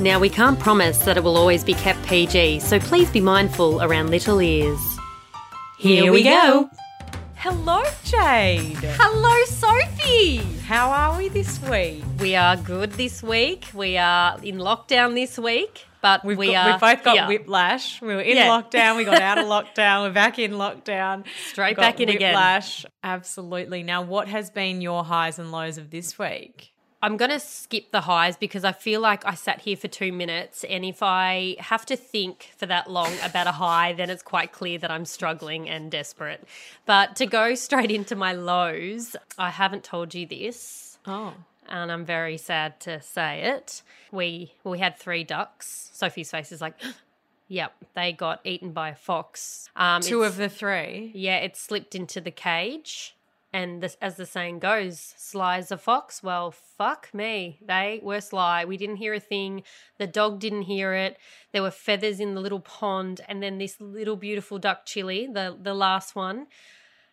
Now, we can't promise that it will always be kept PG, so please be mindful around little ears. Here we go. Hello, Jade. Hello, Sophie. How are we this week? We are good this week. We are in lockdown this week, but We've, we got, are we've both got here. whiplash. We were in Yeah. lockdown. We got out of lockdown. We're back in lockdown. Straight back in again. whiplash. Absolutely. Now, what has been your highs and lows of this week? I'm going to skip the highs because I feel like I sat here for two minutes. And if I have to think for that long about a high, then it's quite clear that I'm struggling and desperate. But to go straight into my lows, I haven't told you this. Oh. And I'm very sad to say it. We we had three ducks. Sophie's face is like, yep, they got eaten by a fox. Um, Two of the three. yeah, it slipped into the cage. And this, as the saying goes, sly as a fox. Well, fuck me. They were sly. We didn't hear a thing. The dog didn't hear it. There were feathers in the little pond. And then this little beautiful duck chili, the, the last one.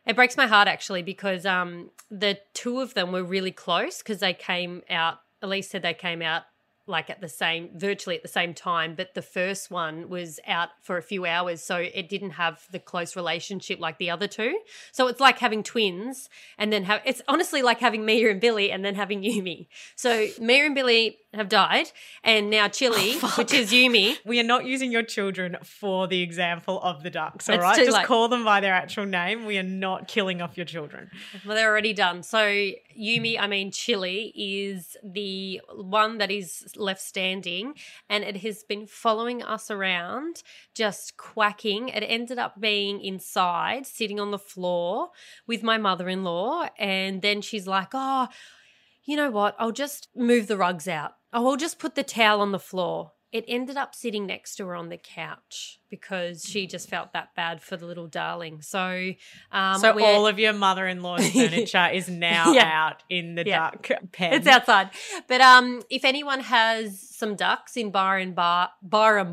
It breaks my heart actually because um, the two of them were really close because they came out, Elise said they came out like at the same virtually at the same time but the first one was out for a few hours so it didn't have the close relationship like the other two so it's like having twins and then have it's honestly like having Mia and Billy and then having Yumi so Mia and Billy have died and now Chili oh, which is Yumi We are not using your children for the example of the ducks, all It's right? Just late. call them by their actual name. We are not killing off your children. Well, they're already done. So Yumi, I mean Chili, is the one that is left standing, and it has been following us around, just quacking. It ended up being inside, sitting on the floor with my mother-in-law, and then she's like, "Oh, you know what? I'll just move the rugs out. Oh, I'll just put the towel on the floor." It ended up sitting next to her on the couch because she just felt that bad for the little darling. So, um, so all of your mother-in-law's furniture is now Yeah. out in the Yeah. duck pen. It's outside. But um, if anyone has some ducks in Byron Bar Byron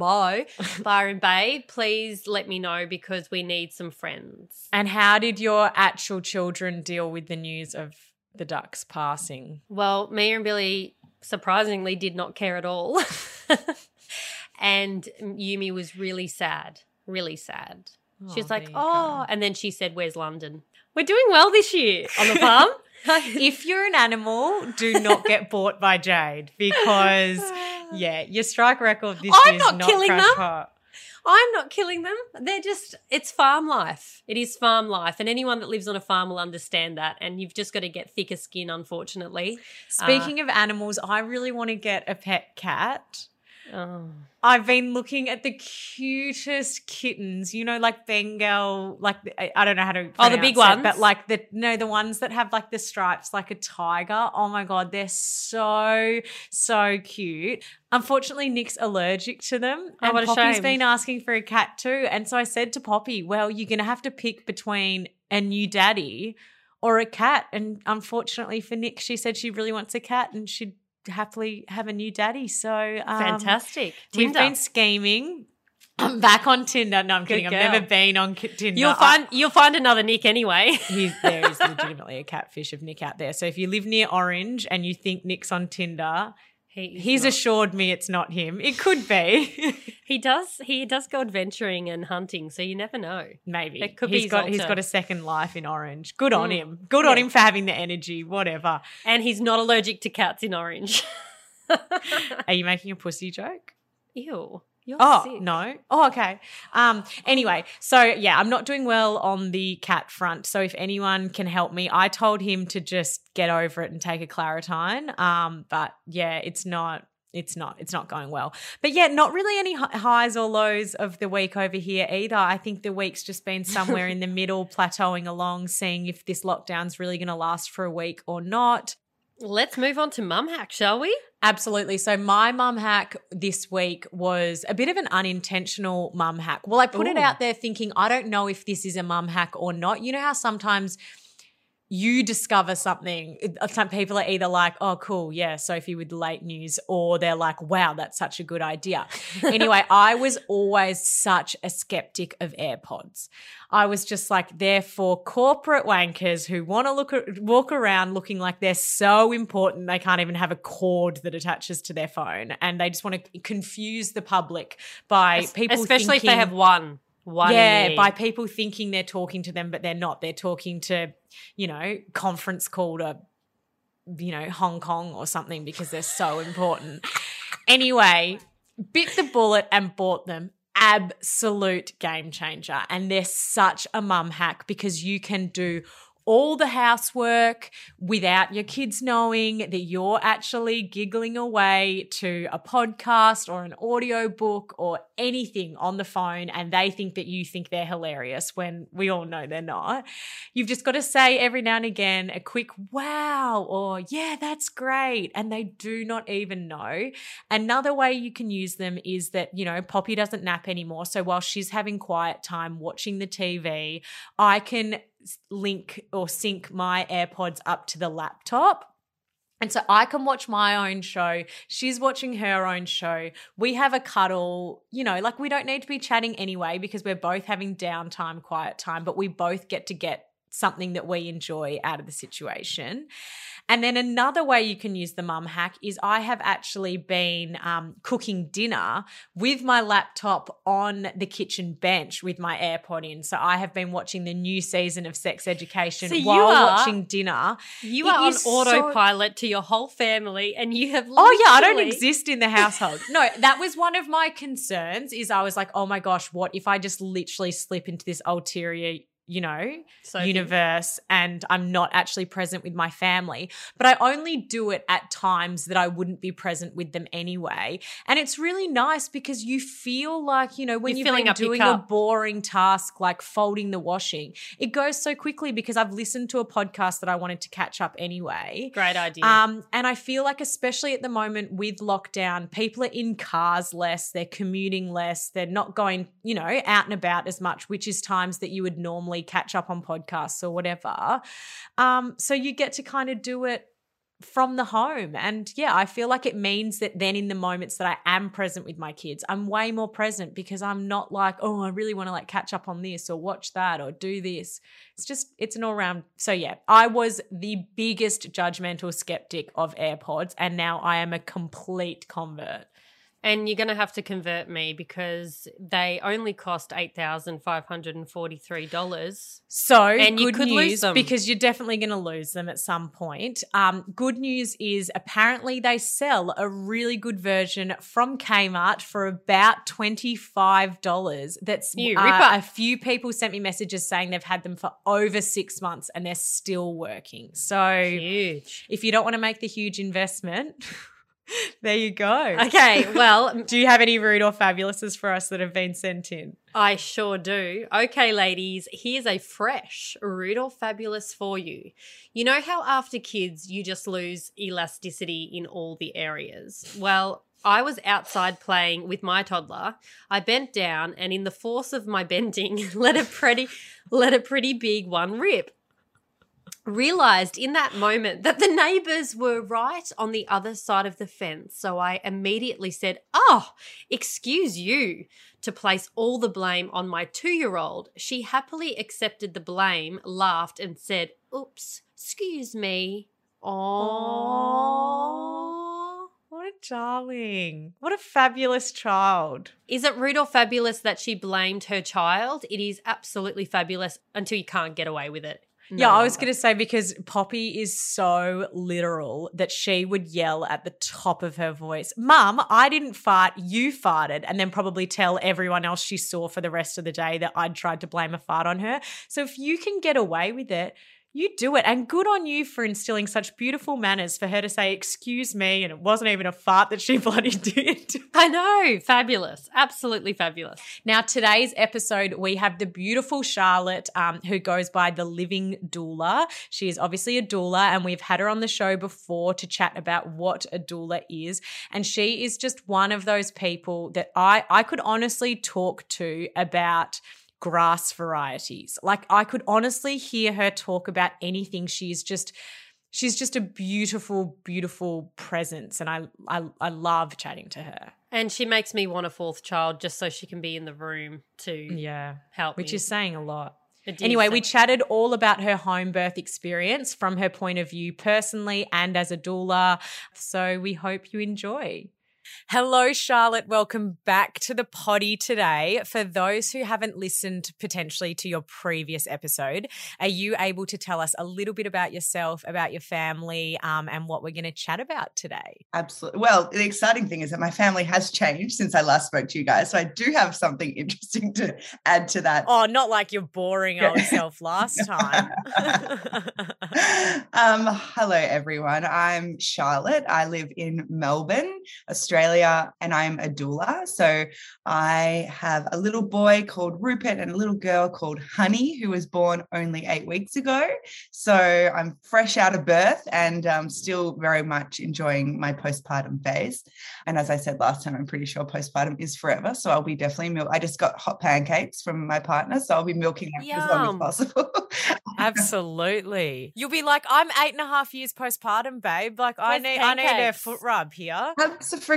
Byron Bay, please let me know because we need some friends. And how did your actual children deal with the news of the ducks passing? Well, Mia and Billy surprisingly did not care at all. and Yumi was really sad, really sad. She was Oh, like, "Oh," go. and then she said, "Where's London?" We're doing well this year on the farm. if you're an animal, do not get bought by Jade because yeah, your strike record this year not is not killing crash them. hot. I'm not killing them. They're just, it's farm life. It is farm life. And anyone that lives on a farm will understand that. And you've just got to get thicker skin, unfortunately. Speaking of animals, I really want to get a pet cat. Oh. I've been looking at the cutest kittens, you know, like Bengal, like I I don't know how to. Oh, the big it, ones? but like the no, the ones that have like the stripes, like a tiger. Oh my god, they're so so cute. Unfortunately, Nick's allergic to them, Oh, and Poppy's shame. been asking for a cat too. And so I said to Poppy, "Well, you're gonna have to pick between a new daddy." Or a cat, and unfortunately for Nick, she said she really wants a cat, and she'd happily have a new daddy. So um, Fantastic. We've been scheming. I'm back on Tinder. No, I'm kidding. I've never been on Tinder. You'll find you'll find another Nick anyway. he's, there is legitimately a catfish of Nick out there. So if you live near Orange and you think Nick's on Tinder, He, he's not. assured me it's not him. It could be. he does he does go adventuring and hunting, so you never know. Maybe It could be he's his got he's got a second life in Orange. Good on Mm. him. Good on him for having the energy. Whatever. And he's not allergic to cats in orange. Are you making a pussy joke? Ew. You're Oh sick. no. Oh okay. Um. Anyway, so yeah, I'm not doing well on the cat front. So if anyone can help me, I told him to just get over it and take a Claritine. Um. But yeah, it's not. It's not. It's not going well. But yeah, not really any highs or lows of the week over here either. I think the week's just been somewhere in the middle, plateauing along, seeing if this lockdown's really going to last for a week or not. Let's move on to mum hack, shall we? Absolutely. So my mum hack this week was a bit of an unintentional mum hack. Well, I put it out there thinking I don't know if this is a mum hack or not. You know how sometimes you discover something. uh, Some people are either like, "Oh, cool, yeah, Sophie with late news," or they're like, "Wow, that's such a good idea." anyway, I was always such a skeptic of AirPods. I was just like, they're for corporate wankers who want to look walk around looking like they're so important they can't even have a cord that attaches to their phone, and they just want to confuse the public by people, especially if they have one. One. yeah, by people thinking they're talking to them, but they're not. They're talking to, you know, conference call to, you know, Hong Kong or something because they're so important. Anyway, bit the bullet and bought them. Absolute game changer. And they're such a mum hack because you can do all the housework without your kids knowing that you're actually giggling away to a podcast or an audio book or anything on the phone and they think that you think they're hilarious when we all know they're not. You've just got to say every now and again a quick wow or yeah, that's great. And they do not even know. Another way you can use them is that, you know, Poppy doesn't nap anymore. So while she's having quiet time watching the TV, I can link or sync my AirPods up to the laptop. And so I can watch my own show. She's watching her own show. We have a cuddle, you know, like we don't need to be chatting anyway because we're both having downtime, quiet time, but we both get to get something that we enjoy out of the situation. And then another way you can use the mum hack is I have actually been um, cooking dinner with my laptop on the kitchen bench with my AirPod in. So I have been watching the new season of Sex Education So while are- watching dinner. You It are on is so- autopilot to your whole family, and you have. Oh yeah, I don't exist in the household. No, that was one of my concerns. Is I was like, oh my gosh, what if I just literally slip into this ulterior, you know, So universe and I'm not actually present with my family. But I only do it at times that I wouldn't be present with them anyway. And it's really nice because you feel like, you know, when You're you've been doing a boring task like folding the washing, it goes so quickly because I've listened to a podcast that I wanted to catch up anyway. Great idea. Um, and I feel like, especially at the moment with lockdown, people are in cars less, they're commuting less, they're not going, you know, out and about as much, which is times that you would normally catch up on podcasts or whatever. Um, so you get to kind of do it from the home. And yeah, I feel like it means that then in the moments that I am present with my kids, I'm way more present because I'm not like, oh, I really want to like catch up on this or watch that or do this. It's just, it's an all round. So yeah, I was the biggest judgmental skeptic of AirPods and now I am a complete convert. And you're going to have to convert me because they only cost eight thousand five hundred and forty-three dollars. So And you could lose them. because you're definitely going to lose them at some point. Um, good news is apparently they sell a really good version from Kmart for about twenty five dollars. That's You uh, a few people sent me messages saying they've had them for over six months and they're still working. So Huge. if you don't want to make the huge investment, there you go. Okay, well, Do you have any rude or fabulouses for us that have been sent in? I sure do. Okay, ladies, here's a fresh rude or fabulous for you. You know how after kids you just lose elasticity in all the areas? Well, I was outside playing with my toddler. I bent down and in the force of my bending let a pretty let a pretty big one rip. Realized in that moment that the neighbors were right on the other side of the fence. So I immediately said, Oh, excuse you to place all the blame on my two year old. She happily accepted the blame, laughed, and said, Oops, excuse me. Oh. What a darling. What a fabulous child. Is it rude or fabulous that she blamed her child? It is absolutely fabulous until you can't get away with it. Yeah, I was going to say because Poppy is so literal that she would yell at the top of her voice, Mum, I didn't fart, you farted, and then probably tell everyone else she saw for the rest of the day that I'd tried to blame a fart on her. So if you can get away with it, you do it. And good on you for instilling such beautiful manners for her to say, Excuse me. And it wasn't even a fart that she bloody did. I know. Fabulous. Absolutely fabulous. Now, today's episode, we have the beautiful Charlotte, um, who goes by the Living Doula. She is obviously a doula, and we've had her on the show before to chat about what a doula is. And she is just one of those people that I, I could honestly talk to about grass varieties. Like I could honestly hear her talk about anything. She's just she's just a beautiful beautiful presence and I I I love chatting to her. And she makes me want a fourth child just so she can be in the room to Yeah. help Which me. is saying a lot. Anyway, we chatted all about her home birth experience from her point of view personally and as a doula. So we hope you enjoy. Hello, Charlotte. Welcome back to the potty today. For those who haven't listened potentially to your previous episode, are you able to tell us a little bit about yourself, about your family, um, and what we're going to chat about today? Absolutely. Well, the exciting thing is that my family has changed since I last spoke to you guys. So I do have something interesting to add to that. Oh, not like your boring old self last time. um, hello, everyone. I'm Charlotte. I live in Melbourne, Australia, and I'm a doula. So I have a little boy called Rupert and a little girl called Honey, who was born only eight weeks ago. So I'm fresh out of birth and um, still very much enjoying my postpartum phase. And as I said last time, I'm pretty sure postpartum is forever. So I'll be definitely milk. I just got hot pancakes from my partner, so I'll be milking that as long as possible. Absolutely. You'll be like, I'm eight and a half years postpartum, babe. Like, I need, I need a foot rub here.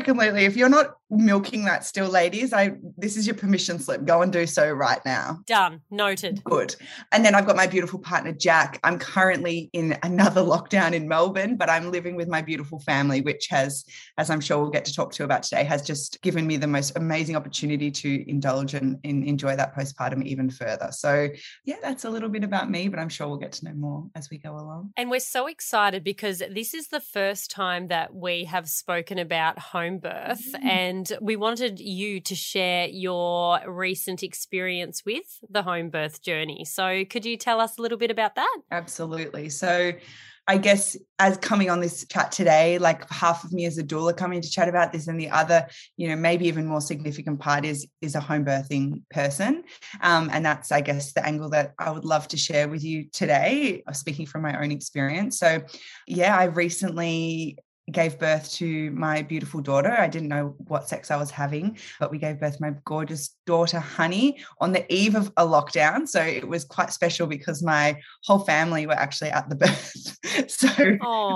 Absolutely. If you're not milking that still, ladies, I this is your permission slip. Go and do so right now. Done. Noted. Good. And then I've got my beautiful partner, Jack. I'm currently in another lockdown in Melbourne, but I'm living with my beautiful family, which has, as I'm sure we'll get to talk to about today, has just given me the most amazing opportunity to indulge and, and enjoy that postpartum even further. So, yeah, that's a little bit about me, but I'm sure we'll get to know more as we go along. And we're so excited because this is the first time that we have spoken about home birth, and we wanted you to share your recent experience with the home birth journey. So, could you tell us a little bit about that? Absolutely. So, I guess as coming on this chat today, like half of me is a doula coming to chat about this, and the other, you know, maybe even more significant part is is a home birthing person, um, and that's I guess the angle that I would love to share with you today. uh, Speaking from my own experience, so yeah, I recently gave birth to my beautiful daughter. I didn't know what sex I was having, but we gave birth to my gorgeous daughter, Honey, on the eve of a lockdown. So it was quite special because my whole family were actually at the birth. so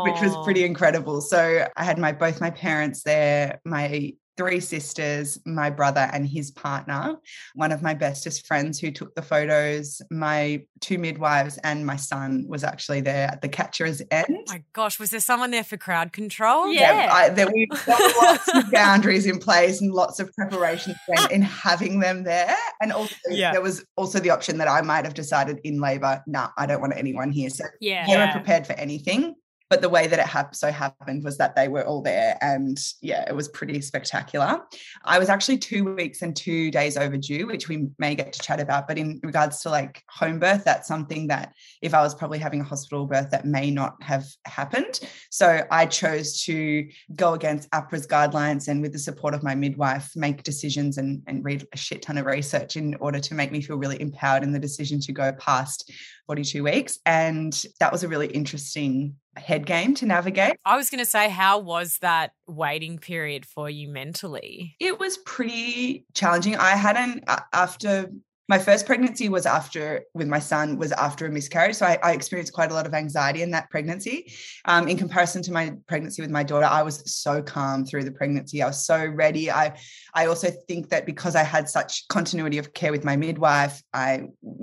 which was pretty incredible. So I had my both my parents there, my three sisters, my brother and his partner, one of my bestest friends who took the photos, my two midwives and my son was actually there at the catcher's oh end. my gosh, was there someone there for crowd control? Yeah. I, there were lots of boundaries in place and lots of preparation in, in having them there. And also Yeah. there was also the option that I might have decided in labor, no, I don't want anyone here. So Yeah. they Yeah. were prepared for anything. But the way that it hap- so happened was that they were all there, and yeah, it was pretty spectacular. I was actually two weeks and two days overdue, which we may get to chat about. But in regards to like home birth, that's something that if I was probably having a hospital birth, that may not have happened. So I chose to go against AHPRA's guidelines and, with the support of my midwife, make decisions and, and read a shit ton of research in order to make me feel really empowered in the decision to go past 42 weeks. And that was a really interesting head game to navigate. I was going to say, how was that waiting period for you mentally? It was pretty challenging. I hadn't, after my first pregnancy was after with my son was after a miscarriage. So i, I experienced quite a lot of anxiety in that pregnancy. Um, in comparison to my pregnancy with my daughter i was so calm through the pregnancy. I was so ready. I i also think that because i had such continuity of care with my midwife i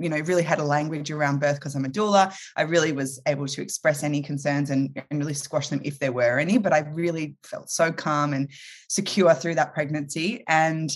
you know really had a language around birth because i'm a doula. I really was able to express any concerns and, and really squash them if there were any but i really felt so calm and secure through that pregnancy. And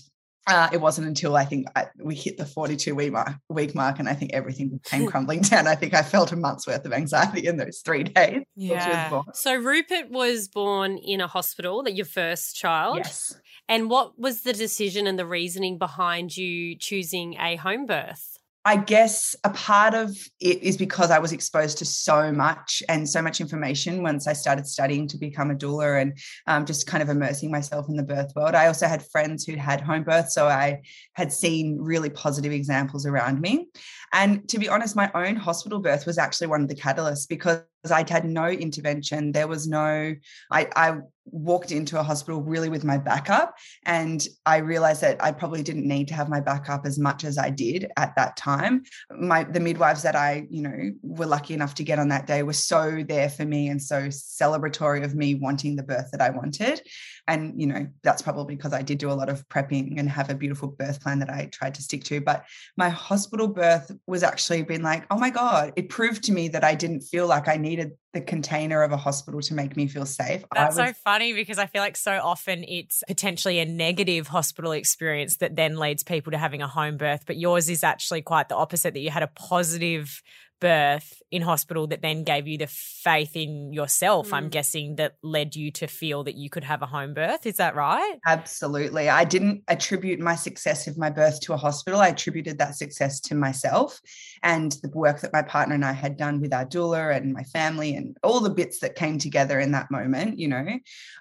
uh, it wasn't until I think I, we hit the 42 week mark, week mark, and I think everything came crumbling down. I think I felt a month's worth of anxiety in those three days. before she was Yeah. So Rupert was born in a hospital, that your first child. Yes. And what was the decision and the reasoning behind you choosing a home birth? I guess a part of it is because I was exposed to so much and so much information once I started studying to become a doula and um, just kind of immersing myself in the birth world. I also had friends who had home birth, so I had seen really positive examples around me. And to be honest, my own hospital birth was actually one of the catalysts because I'd had no intervention. There was no, I, I walked into a hospital really with my backup and I realized that I probably didn't need to have my backup as much as I did at that time. My the midwives that I, you know, were lucky enough to get on that day were so there for me and so celebratory of me wanting the birth that I wanted. And, you know, that's probably because I did do a lot of prepping and have a beautiful birth plan that I tried to stick to. But my hospital birth was actually been like, oh my God, it proved to me that I didn't feel like I needed the container of a hospital to make me feel safe. That's was- so funny because I feel like so often it's potentially a negative hospital experience that then leads people to having a home birth. But yours is actually quite the opposite that you had a positive birth in hospital that then gave you the faith in yourself, mm. I'm guessing, that led you to feel that you could have a home birth. Is that right? Absolutely. I didn't attribute my success of my birth to a hospital. I attributed that success to myself and the work that my partner and I had done with our doula and my family and all the bits that came together in that moment, you know.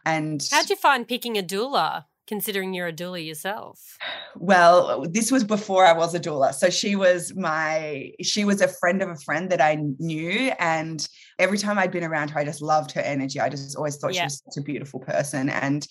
And how'd you find picking a doula? Considering you're a doula yourself? Well, this was before I was a doula. So she was my she was a friend of a friend that I knew and every time I'd been around her I just loved her energy. I just always thought yeah. she was such a beautiful person and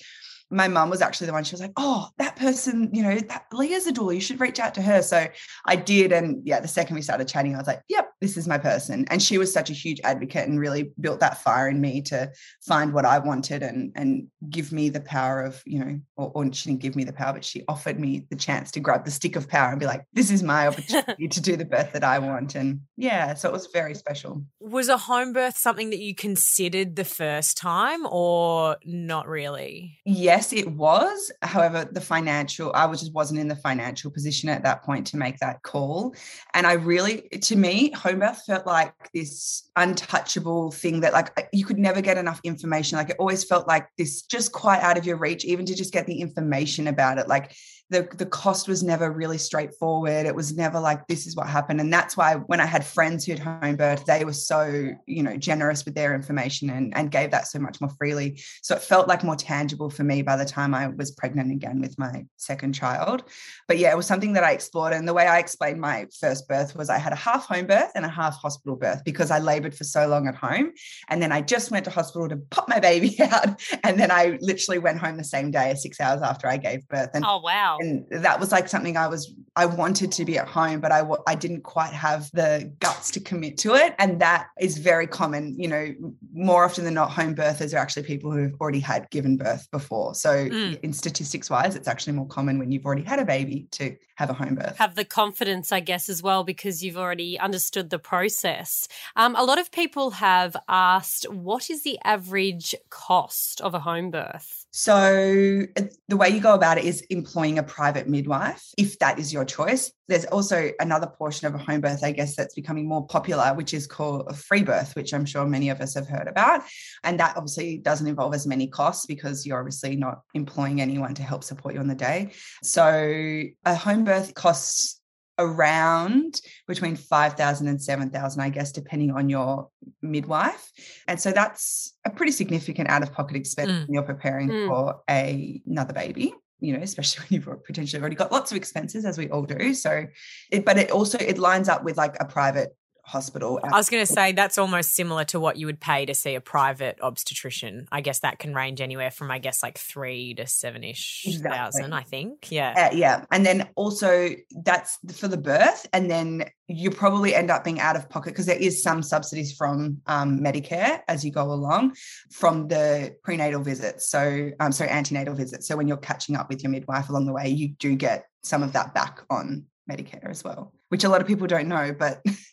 my mum was actually the one she was like oh that person you know that leah's a doula you should reach out to her. So i did and yeah the second we started chatting i was like yep this is my person. And she was such a huge advocate and really built that fire in me to find what i wanted and and give me the power of you know or, or she didn't give me the power but she offered me the chance to grab the stick of power and be like this is my opportunity to do the birth that i want. And yeah so it was very special. Was a home birth something that you considered the first time or not really? Yes yes, it was. However, the financial, I was just wasn't in the financial position at that point to make that call. And I really, to me, home birth felt like this untouchable thing that like you could never get enough information. Like it always felt like this just quite out of your reach, even to just get the information about it. Like the the cost was never really straightforward. It was never like this is what happened, and that's why when I had friends who'd home birth, they were so you know generous with their information and and gave that so much more freely. So it felt like more tangible for me by the time I was pregnant again with my second child. But yeah, it was something that I explored, and the way I explained my first birth was I had a half home birth and a half hospital birth because I laboured for so long at home, and then I just went to hospital to pop my baby out, and then I literally went home the same day, six hours after I gave birth. And oh wow and that was like something I was I wanted to be at home, but I I didn't quite have the guts to commit to it, and that is very common. You know, more often than not, home birthers are actually people who've already had given birth before. So mm. in statistics wise, it's actually more common when you've already had a baby to have a home birth. Have the confidence, I guess, as well, because you've already understood the process. Um, a lot of people have asked, what is the average cost of a home birth? So, the way you go about it is employing a private midwife, if that is your choice. There's also another portion of a home birth, I guess, that's becoming more popular, which is called a free birth, which I'm sure many of us have heard about. And that obviously doesn't involve as many costs because you're obviously not employing anyone to help support you on the day. So, a home birth costs around between 5,000 and 7,000, I guess, depending on your midwife. And so that's a pretty significant out of pocket expense mm. when you're preparing mm. for a, another baby you know especially when you've potentially already got lots of expenses as we all do so it, but it also it lines up with like a private hospital. I was going to say that's almost similar to what you would pay to see a private obstetrician. I guess that can range anywhere from I guess like three to seven ish exactly. thousand. I think, yeah, uh, yeah. And then also that's for the birth, and then you probably end up being out of pocket because there is some subsidies from um, Medicare as you go along from the prenatal visits. So, um, so antenatal visits. So when you're catching up with your midwife along the way, you do get some of that back on Medicare as well, which a lot of people don't know, but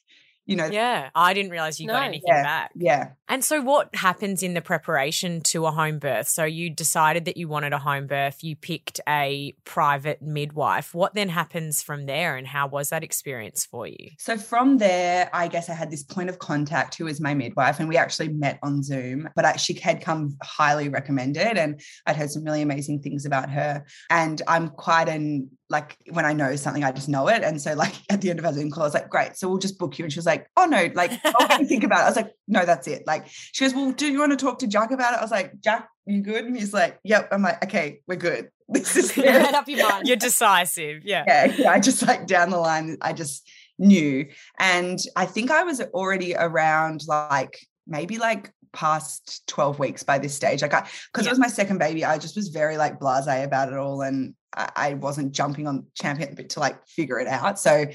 you know. Yeah. I didn't realize you got anything Yeah. back. Yeah. And so, what happens in the preparation to a home birth? So, you decided that you wanted a home birth, you picked a private midwife. What then happens from there, and how was that experience for you? So from there, I guess I had this point of contact who was my midwife, and we actually met on Zoom. But I, she had come highly recommended, and I'd heard some really amazing things about her. And I'm quite an like when I know something, I just know it. And so, like at the end of our Zoom call, I was like, "Great, so we'll just book you." And she was like, "Oh no, like I'll think about it." I was like, "No, that's it." Like she goes, "Well, do you want to talk to Jack about it?" I was like, "Jack, you good?" And he's like, "Yep." I'm like, "Okay, we're good." This is Made up your mind. You're decisive. Yeah. yeah, yeah, I just like down the line, I just knew. And I think I was already around like maybe like past 12 weeks by this stage. Like I because Yeah. it was my second baby, I just was very like blase about it all. And I, wasn't jumping on champion bit to like figure it out. So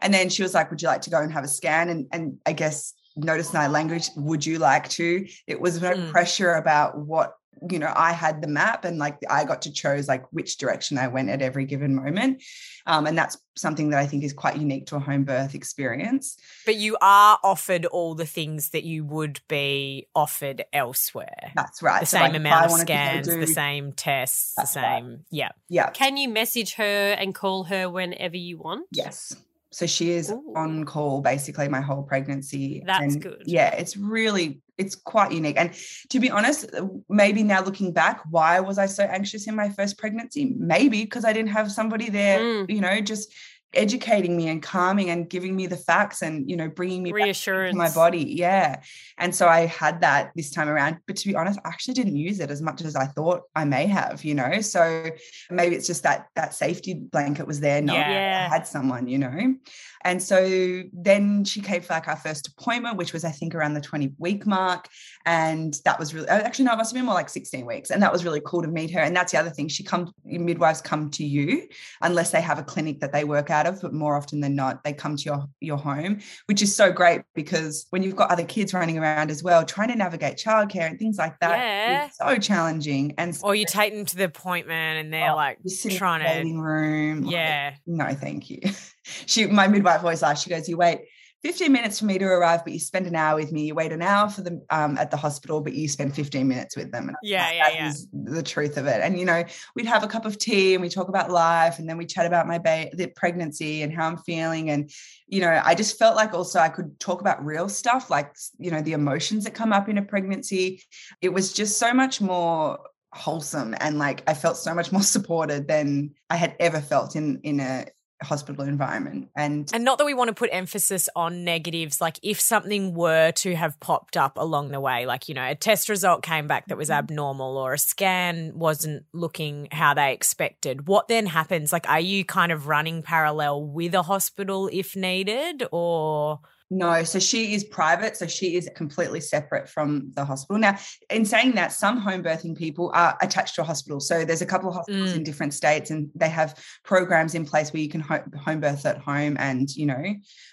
and then she was like, Would you like to go and have a scan? And and I guess notice my language, would you like to? It was no Mm. pressure about what you know i had the map and like i got to choose like which direction i went at every given moment um, and that's something that i think is quite unique to a home birth experience But you are offered all the things that you would be offered elsewhere. that's right The So, same like, amount of wanted to go scans, the same tests, the That's right. same. Yeah. yeah Can you message her and call her whenever you want? yes so she is Ooh. on call basically my whole pregnancy That's and good. yeah it's really it's quite unique and to be honest maybe now looking back why was i so anxious in my first pregnancy maybe because i didn't have somebody there Mm. you know just educating me and calming and giving me the facts and you know bringing me Reassurance. to my body yeah and so i had that this time around but to be honest i actually didn't use it as much as i thought i may have you know so maybe it's just that that safety blanket was there that Yeah. i had someone you know and so then she came for like our first appointment which was i think around the 20 week mark and that was really uh, actually no it must have been more like 16 weeks and that was really cool to meet her and that's the other thing she comes midwives come to you unless they have a clinic that they work out of but more often than not they come to your your home which is so great because when you've got other kids running around as well trying to navigate childcare and things like that Yeah. is so challenging and Or you take them to the appointment and they're Oh, like trying to. room like, Yeah. no thank you she my midwife always laughs she goes you wait 15 minutes for me to arrive but you spend an hour with me. You wait an hour for them um, at the hospital but you spend 15 minutes with them. And Yeah, yeah, that yeah. the truth of it. And you know we'd have a cup of tea and we talk about life and then we chat about my ba- the pregnancy and how i'm feeling. And you know i just felt like also i could talk about real stuff like you know the emotions that come up in a pregnancy. It was just so much more wholesome and like i felt so much more supported than i had ever felt in in a hospital environment and And not that we want to put emphasis on negatives, like if something were to have popped up along the way, like, you know, a test result came back that was Mm-hmm. abnormal or a scan wasn't looking how they expected, what then happens? Like, are you kind of running parallel with a hospital if needed or? No, so she is private. So she is completely separate from the hospital. Now, in saying that, some home birthing people are attached to a hospital. So there's a couple of hospitals Mm. in different states and they have programs in place where you can home birth at home and, you know,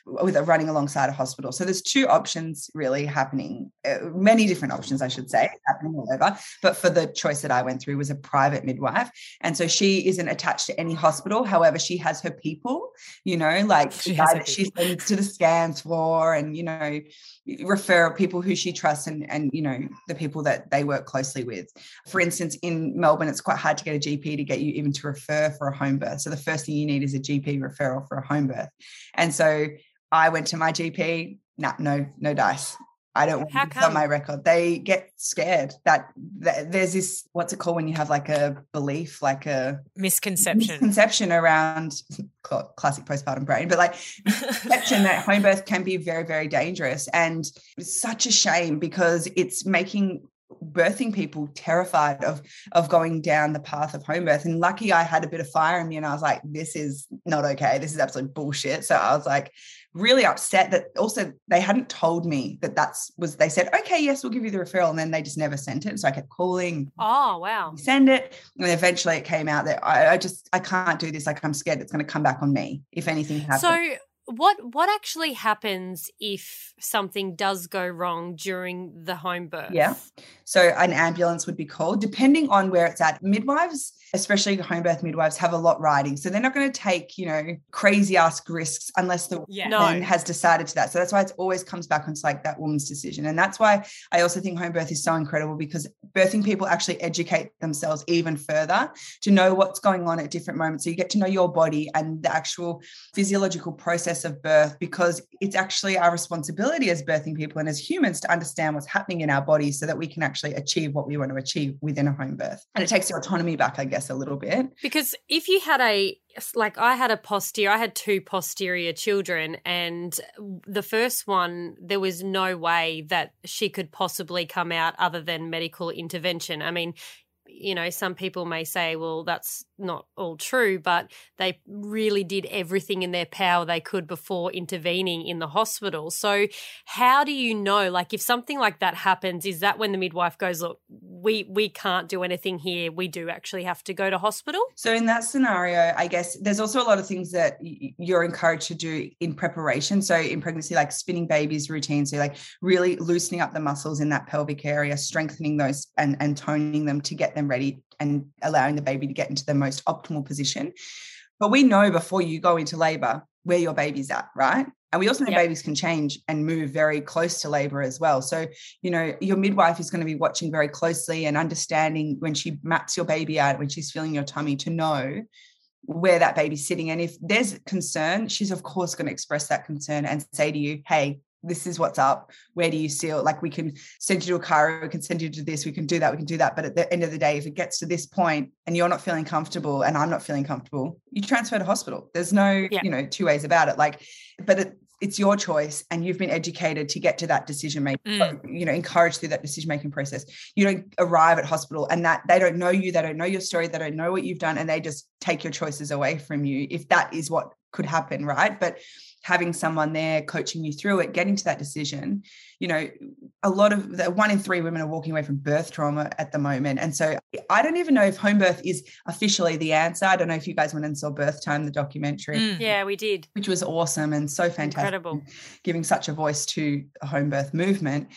with it running alongside a hospital. So there's two options really happening, uh, many different options, I should say, happening all over. But for the choice that I went through was a private midwife. And so she isn't attached to any hospital. However, she has her people, you know, like She the has guy her that she sends to the scans for and you know refer people who she trusts and and you know the people that they work closely with. For instance in melbourne it's quite hard to get a gp to get you even to refer for a home birth. So the first thing you need is a gp referral for a home birth. And so i went to my gp nah, no no dice I don't want How on come? my record. They get scared that, that there's this what's it called when you have like a belief, like a Misconception. misconception around classic postpartum brain, but like perception that home birth can be very, very dangerous. And it's such a shame because it's making birthing people terrified of of going down the path of home birth. And lucky I had a bit of fire in me and I was like, this is not okay. This is absolute bullshit. So I was like really upset that also they hadn't told me that that's was they said, okay, yes, we'll give you the referral. And then they just never sent it. So I kept calling, Oh, wow. send it. And eventually it came out that I, I just I can't do this. Like I'm scared it's going to come back on me if anything happens. So what what actually happens if something does go wrong during the home birth? Yeah. So an ambulance would be called, depending on where it's at. Midwives, especially home birth midwives, have a lot riding. So they're not going to take, you know, crazy ass risks unless the Yeah. woman No. has decided to that. So that's why it always comes back onto like that woman's decision. And that's why I also think home birth is so incredible because birthing people actually educate themselves even further to know what's going on at different moments. So you get to know your body and the actual physiological process of birth because it's actually our responsibility as birthing people and as humans to understand what's happening in our bodies so that we can actually achieve what we want to achieve within a home birth. And it takes your autonomy back, I guess, a little bit. Because if you had a like I had a posterior, I had two posterior children, and the first one there was no way that she could possibly come out other than medical intervention. I mean, you know, some people may say, well, that's not all true, but they really did everything in their power they could before intervening in the hospital. So, how do you know? Like, if something like that happens, is that when the midwife goes, look, we we can't do anything here. We do actually have to go to hospital. So in that scenario, I guess there's also a lot of things that you're encouraged to do in preparation. So in pregnancy, like spinning babies routine, so like really loosening up the muscles in that pelvic area, strengthening those and and toning them to get them ready and allowing the baby to get into the most optimal position. But we know before you go into labor where your baby's at, right? And we also know Yep. babies can change and move very close to labor as well. So, you know, your midwife is going to be watching very closely and understanding when she maps your baby out, when she's feeling your tummy to know where that baby's sitting. And if there's concern, she's of course going to express that concern and say to you, hey, this is what's up. Where do you it? Like we can send you to a chiro, we can send you to this, we can do that, we can do that. But at the end of the day, if it gets to this point and you're not feeling comfortable and I'm not feeling comfortable, you transfer to hospital. There's no, Yeah. you know, two ways about it. Like, but it, it's your choice and you've been educated to get to that decision making Mm. you know encouraged through that decision making process you don't arrive at hospital and that they don't know you they don't know your story they don't know what you've done and they just take your choices away from you if that is what could happen right but having someone there coaching you through it getting to that decision you know a lot of the one in three women are walking away from birth trauma at the moment and so i don't even know if home birth is officially the answer i don't know if you guys went and saw birth time the documentary Mm. Yeah, we did. which was awesome and so fantastic Incredible. giving such a voice to a home birth movement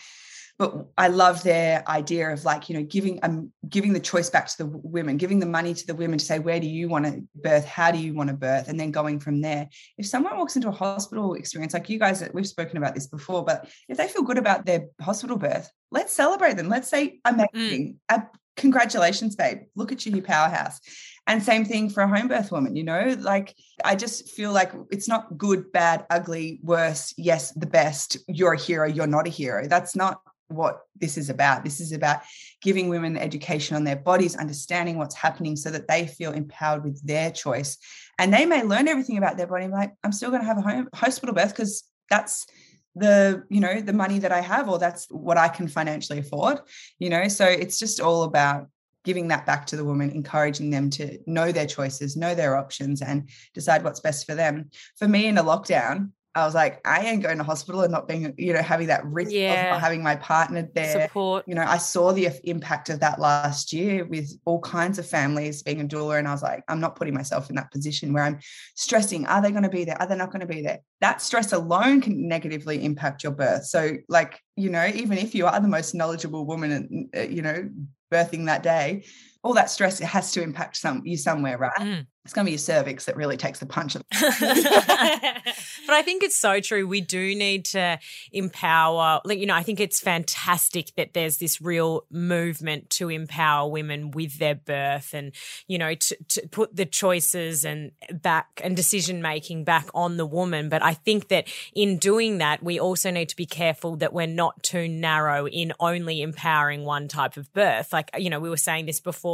but i love their idea of like you know giving um giving the choice back to the women giving the money to the women to say where do you want to birth? How do you want to birth? and then going from there. If someone walks into a hospital experience like you guys we've spoken about this before but if they feel good about their hospital birth let's celebrate them. Let's say amazing. Uh, congratulations babe. Look at you you powerhouse. And same thing for a home birth woman you know? Like I just feel like it's not good, bad, ugly, worse, yes, the best. You're a hero, you're not a hero. That's not what this is about. This is about giving women education on their bodies, understanding what's happening so that they feel empowered with their choice. And they may learn everything about their body like, I'm still going to have a home hospital birth because that's the you know the money that i have or that's what i can financially afford you know so it's just all about giving that back to the woman encouraging them to know their choices know their options and decide what's best for them for me in a lockdown i was like i ain't going to hospital and not being you know having that risk of Yeah. not having my partner there Support. you know, I saw the impact of that last year with all kinds of families being a doula. And I was like, I'm not putting myself in that position where I'm stressing. Are they going to be there? Are they not going to be there? That stress alone can negatively impact your birth. So, like, you know, even if you are the most knowledgeable woman, and uh, you know, birthing that day, all that stress it has to impact some you somewhere, right? Mm. It's going to be your cervix that really takes the punch. but I think it's so true. We do need to empower, like, you know, I think it's fantastic that there's this real movement to empower women with their birth and, you know, to, to put the choices and back and decision making back on the woman. But I think that in doing that, we also need to be careful that we're not too narrow in only empowering one type of birth. Like, you know, we were saying this before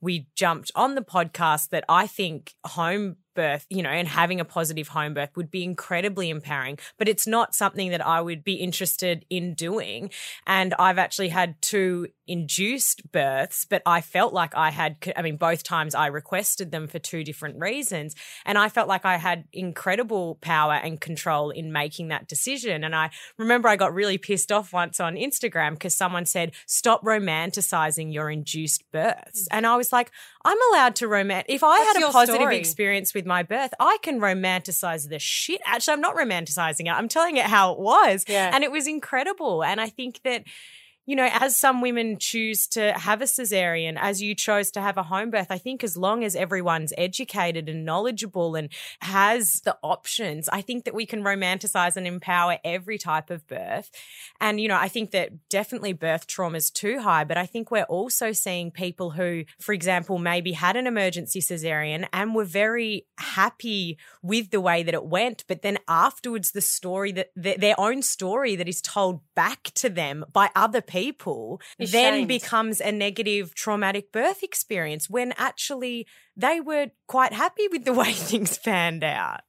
we jumped on the podcast that I think home birth, you know, and having a positive home birth would be incredibly empowering, but it's not something that I would be interested in doing. And I've actually had two induced births, but I felt like I had, I mean, both times I requested them for two different reasons. And I felt like I had incredible power and control in making that decision. And I remember I got really pissed off once on Instagram because someone said, stop romanticizing your induced births. Mm. And I was like, I'm allowed to romant. If I That's had a positive story. experience with with my birth, I can romanticize the shit. Actually, I'm not romanticizing it. I'm telling it how it was. Yeah. And it was incredible. And I think that you know, as some women choose to have a cesarean, as you chose to have a home birth, I think as long as everyone's educated and knowledgeable and has the options, I think that we can romanticize and empower every type of birth. And, you know, I think that definitely birth trauma is too high, but I think we're also seeing people who, for example, maybe had an emergency cesarean and were very happy with the way that it went, but then afterwards, the story that their own story that is told back to them by other people Is then shamed. becomes a negative traumatic birth experience when actually they were quite happy with the way things panned out.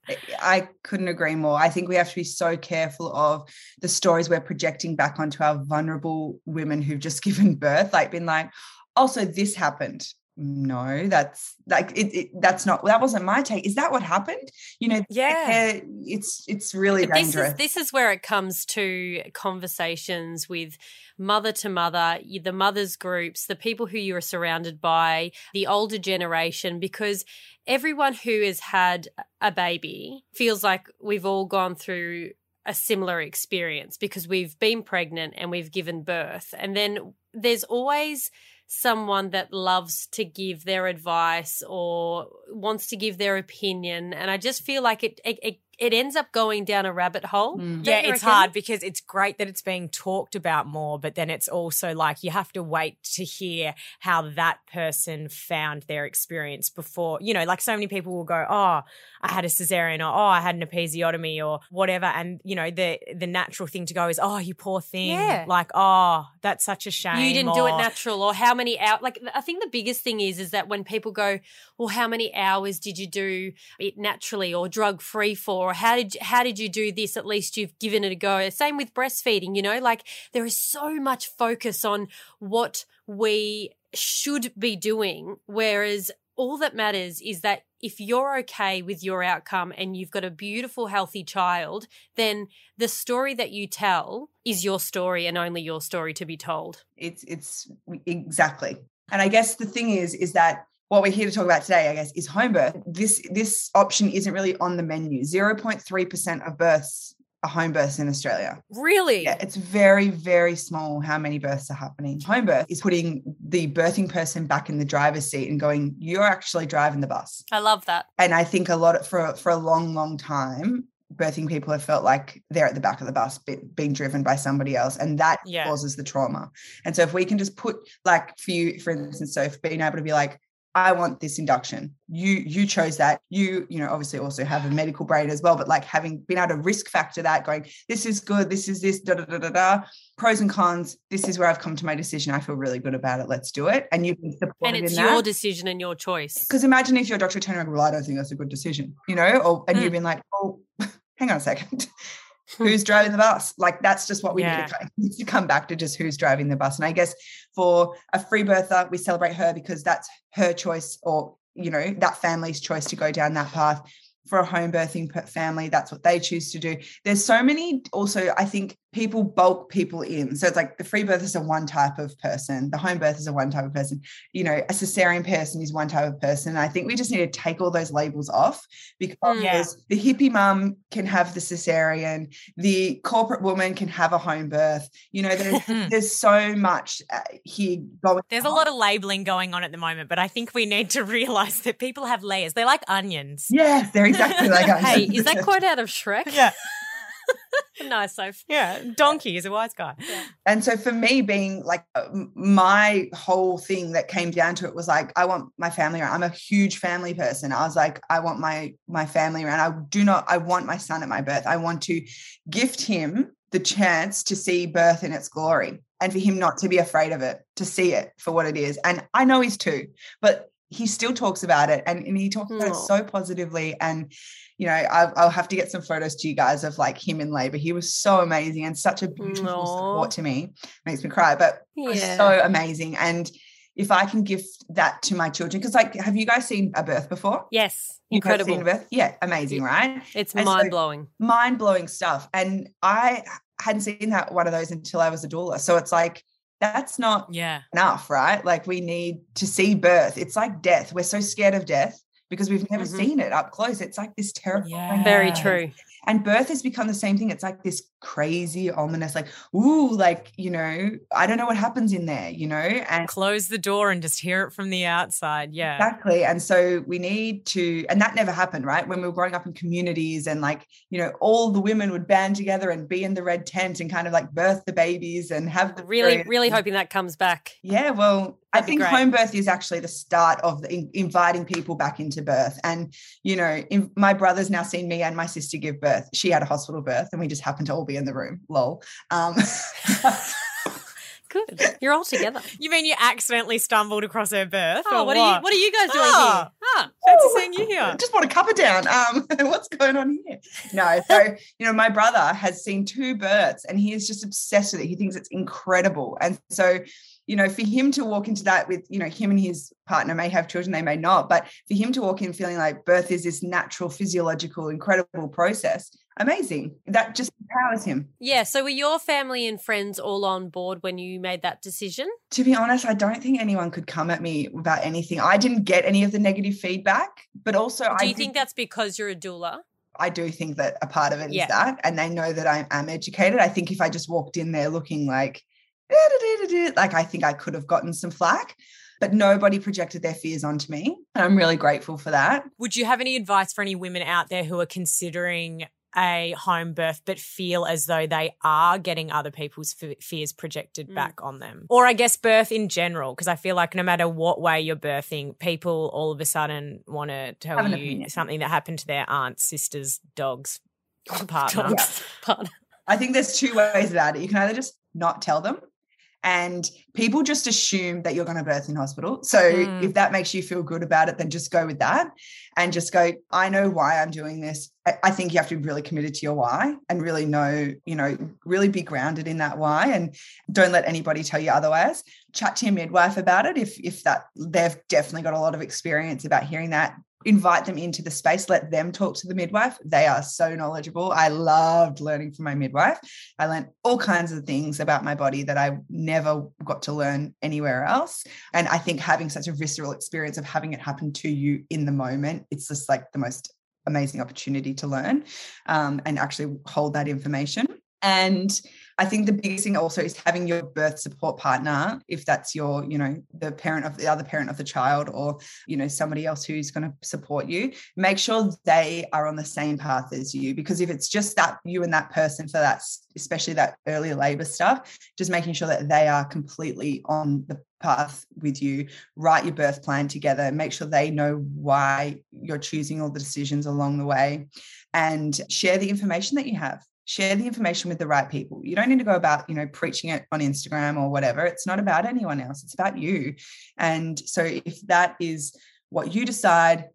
I couldn't agree more. I think we have to be so careful of the stories we're projecting back onto our vulnerable women who've just given birth, like been like, also this happened. No, that's like it, it that's not that wasn't my take. Is that what happened? You know, Yeah. it's it's really But this dangerous. is this is where it comes to conversations with mother to mother, the mothers groups, the people who you are surrounded by, the older generation, because everyone who has had a baby feels like we've all gone through a similar experience because we've been pregnant and we've given birth. And then there's always someone that loves to give their advice or wants to give their opinion. And I just feel like it, it, it, it ends up going down a rabbit hole. Mm. Yeah, it's reckon? hard because it's great that it's being talked about more, but then it's also like you have to wait to hear how that person found their experience before. You know, like so many people will go, "Oh, I had a cesarean," or "Oh, I had an episiotomy," or whatever, and you know, the the natural thing to go is, "Oh, you poor thing," Yeah. like, "Oh, that's such a shame." You didn't do it natural, or how many hours? Like, I think the biggest thing is is that when people go, "Well, how many hours did you do it naturally or drug free for? Or how did how did you do this? At least you've given it a go." Same with breastfeeding. You know, like there is so much focus on what we should be doing, whereas all that matters is that if you're okay with your outcome and you've got a beautiful, healthy child, then the story that you tell is your story and only your story to be told. it's it's exactly and i guess the thing is is that what we're here to talk about today i guess is home birth this this option isn't really on the menu 0.3% of births are home births in australia Really? yeah it's very very small how many births are happening home birth is putting the birthing person back in the driver's seat and going you're actually driving the bus I love that. and i think a lot of, for for a long long time birthing people have felt like they're at the back of the bus be, being driven by somebody else and that Yeah. causes the trauma and so if we can just put like for you for instance so if being able to be like i want this induction you you chose that you you know obviously also have a medical brain as well but like having been able to risk factor that going this is good this is this da da da da da pros and cons this is where i've come to my decision i feel really good about it let's do it and you've been supported And it's your that. decision and your choice. Because imagine if your doctor turned around well, I don't think that's a good decision, you know, or and Mm. you've been like, oh, hang on a second. Hmm. who's driving the bus? Like that's just what we Yeah. need, to come back to just who's driving the bus. And I guess for a free birther, we celebrate her because that's her choice or, you know, that family's choice to go down that path. For a home birthing family, that's what they choose to do. There's so many also, I think people bulk people in. So it's like the free birthers are one type of person, the home birthers are one type of person you know, a cesarean person is one type of person. I think we just need to take all those labels off because Mm. Yeah. the hippie mum can have the cesarean, the corporate woman can have a home birth. You know, there's, there's so much uh, here going. There's a lot of labeling going on at the moment, but I think we need to realize that people have layers. They're like onions. Yes, they're exactly like us. hey, is that quote out of Shrek? Yeah. nice, Soph. Yeah. Donkey is a wise guy. And so for me, being like uh, my whole thing that came down to it was like, I want my family around. I'm a huge family person. I was like, I want my my family around. I do not. I want my son at my birth. I want to gift him the chance to see birth in its glory, and for him not to be afraid of it, to see it for what it is. And I know he's two, but he still talks about it, and, and he talks about it so positively and you know, I'll, I'll have to get some photos to you guys of like him in labor. He was so amazing and such a beautiful Aw. support to me. Makes me cry, but Yeah. so amazing. And if I can give that to my children, because like, have you guys seen a birth before? yes, You've incredible. birth? Yeah, amazing, right? It's And so- mind blowing. Mind blowing stuff. And I hadn't seen that one of those until I was a doula. So it's like, that's not Yeah. enough, right? Like we need to see birth. It's like death. We're so scared of death because we've never Mhm. seen it up close. It's like this terrifying. Yeah. Very true. And birth has become the same thing. It's like this crazy, ominous, like, ooh, like, you know, I don't know what happens in there, you know? And Close the door and just hear it from the outside. Yeah. Exactly. And so we need to, and that never happened, right? When we were growing up in communities and like, you know, all the women would band together and be in the red tent and kind of like birth the babies and have the Really, periods really hoping that comes back. Yeah, well, I That'd be think great. home birth is actually the start of the, in, inviting people back into birth. And, you know, in, my brother's now seen me and my sister give birth. She had a hospital birth and we just happened to all be in the room. Lol. Um, Good. You're all together. You mean you accidentally stumbled across her birth? Oh, or what are you? What are you guys doing Oh. here? Ah, Fancy seeing you here. just want to cup it down. Um, what's going on here? No, so you know, my brother has seen two births and he is just obsessed with it. He thinks it's incredible. And so, you know, for him to walk into that with, you know, him and his partner may have children, they may not, but for him to walk in feeling like birth is this natural, physiological, incredible process, amazing. That just empowers him. yeah. So were your family and friends all on board when you made that decision? To be honest, I don't think anyone could come at me about anything. I didn't get any of the negative feedback, but also Do I you think that's because you're a doula? I do think that a part of it is Yeah. that, and they know that I am educated. I think if I just walked in there looking like, like I think I could have gotten some flack, but nobody projected their fears onto me, and I'm really grateful for that. Would you have any advice for any women out there who are considering a home birth but feel as though they are getting other people's f- fears projected Mm. back on them? Or I guess birth in general, because I feel like no matter what way you're birthing, people all of a sudden want to tell you opinion. something that happened to their aunts, sisters, dogs, partner. Dogs. Partner. I think there's two ways about it. You can either just not tell them. And people just assume that you're going to birth in hospital. So Mm. if that makes you feel good about it, then just go with that and just go, I know why I'm doing this. I- I think you have to be really committed to your why and really know, you know, really be grounded in that why and don't let anybody tell you otherwise. Chat to your midwife about it if if that they've definitely got a lot of experience about hearing that. Invite them into the space, let them talk to the midwife. They are so knowledgeable. I loved learning from my midwife. I learned all kinds of things about my body that I never got to learn anywhere else. And I think having such a visceral experience of having it happen to you in the moment, it's just like the most amazing opportunity to learn um, and actually hold that information. And I think the biggest thing also is having your birth support partner, if that's your, you know, the parent of the other parent of the child or, you know, somebody else who's going to support you, make sure they are on the same path as you. Because if it's just that you and that person for that, especially that early labor stuff, just making sure that they are completely on the path with you, write your birth plan together, make sure they know why you're choosing all the decisions along the way, and share the information that you have share the information with the right people. You don't need to go about you know preaching it on instagram or whatever. It's not about anyone else. It's about you. And so if that is what you decide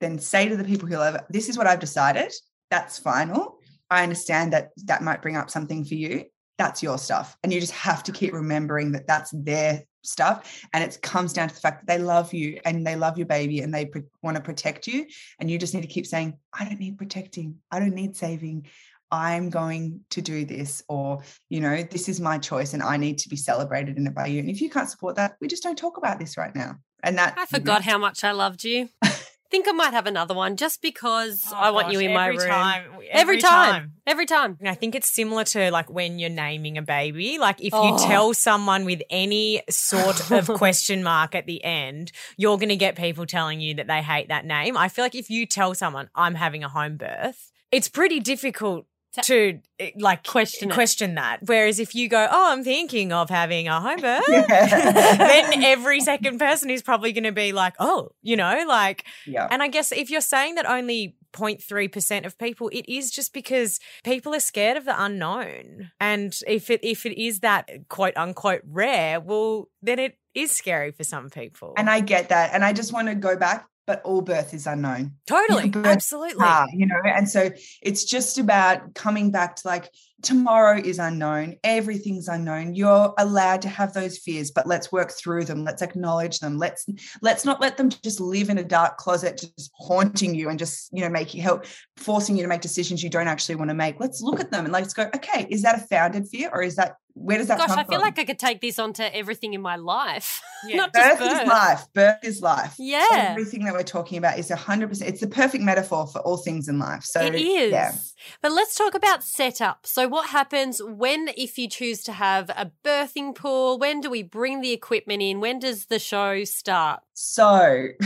then say to the people who love it this is what i've decided. That's final. I understand that that might bring up something for you. That's your stuff. And you just have to keep remembering that that's their stuff. And it comes down to the fact that they love you and they love your baby and they pr- want to protect you. And you just need to keep saying i don't need protecting. I don't need saving i'm going to do this or you know this is my choice and i need to be celebrated in it by you and if you can't support that we just don't talk about this right now and that I forgot how much I loved you. I think I might have another one just because Oh, I want gosh, you in my every room. Time, Every, time. Every time. And I think it's similar to like when you're naming a baby. Like if you Oh. tell someone with any sort of question mark at the end, you're going to get people telling you that they hate that name. I feel like if you tell someone I'm having a home birth, it's pretty difficult To- to eh, like Question it. question that. Whereas if you go, "Oh, I'm thinking of having a home birth," Yeah. then every second person is probably going to be like, "Oh, you know, like yeah and I guess if you're saying that only 0.3% of people, it is just because people are scared of the unknown. And if it if it is that quote unquote rare, well, then it is scary for some people. and i get that and i just want to go back but all birth is unknown totally, you absolutely. are, you know and so it's just about coming back to like tomorrow is unknown everything's unknown you're allowed to have those fears but let's work through them let's acknowledge them let's let's not let them just live in a dark closet just haunting you and just you know make you help forcing you to make decisions you don't actually want to make let's look at them and let's go okay is that a founded fear or is that where does that Gosh, come I feel from? like I could take this onto everything in my life. Yeah. Not just birth, birth. is life. Birth is life. Yeah. Everything that we're talking about is 100%. It's the perfect metaphor for all things in life. So, it is. yeah. But let's talk about setup. So, what happens when, if you choose to have a birthing pool? When do we bring the equipment in? When does the show start? So,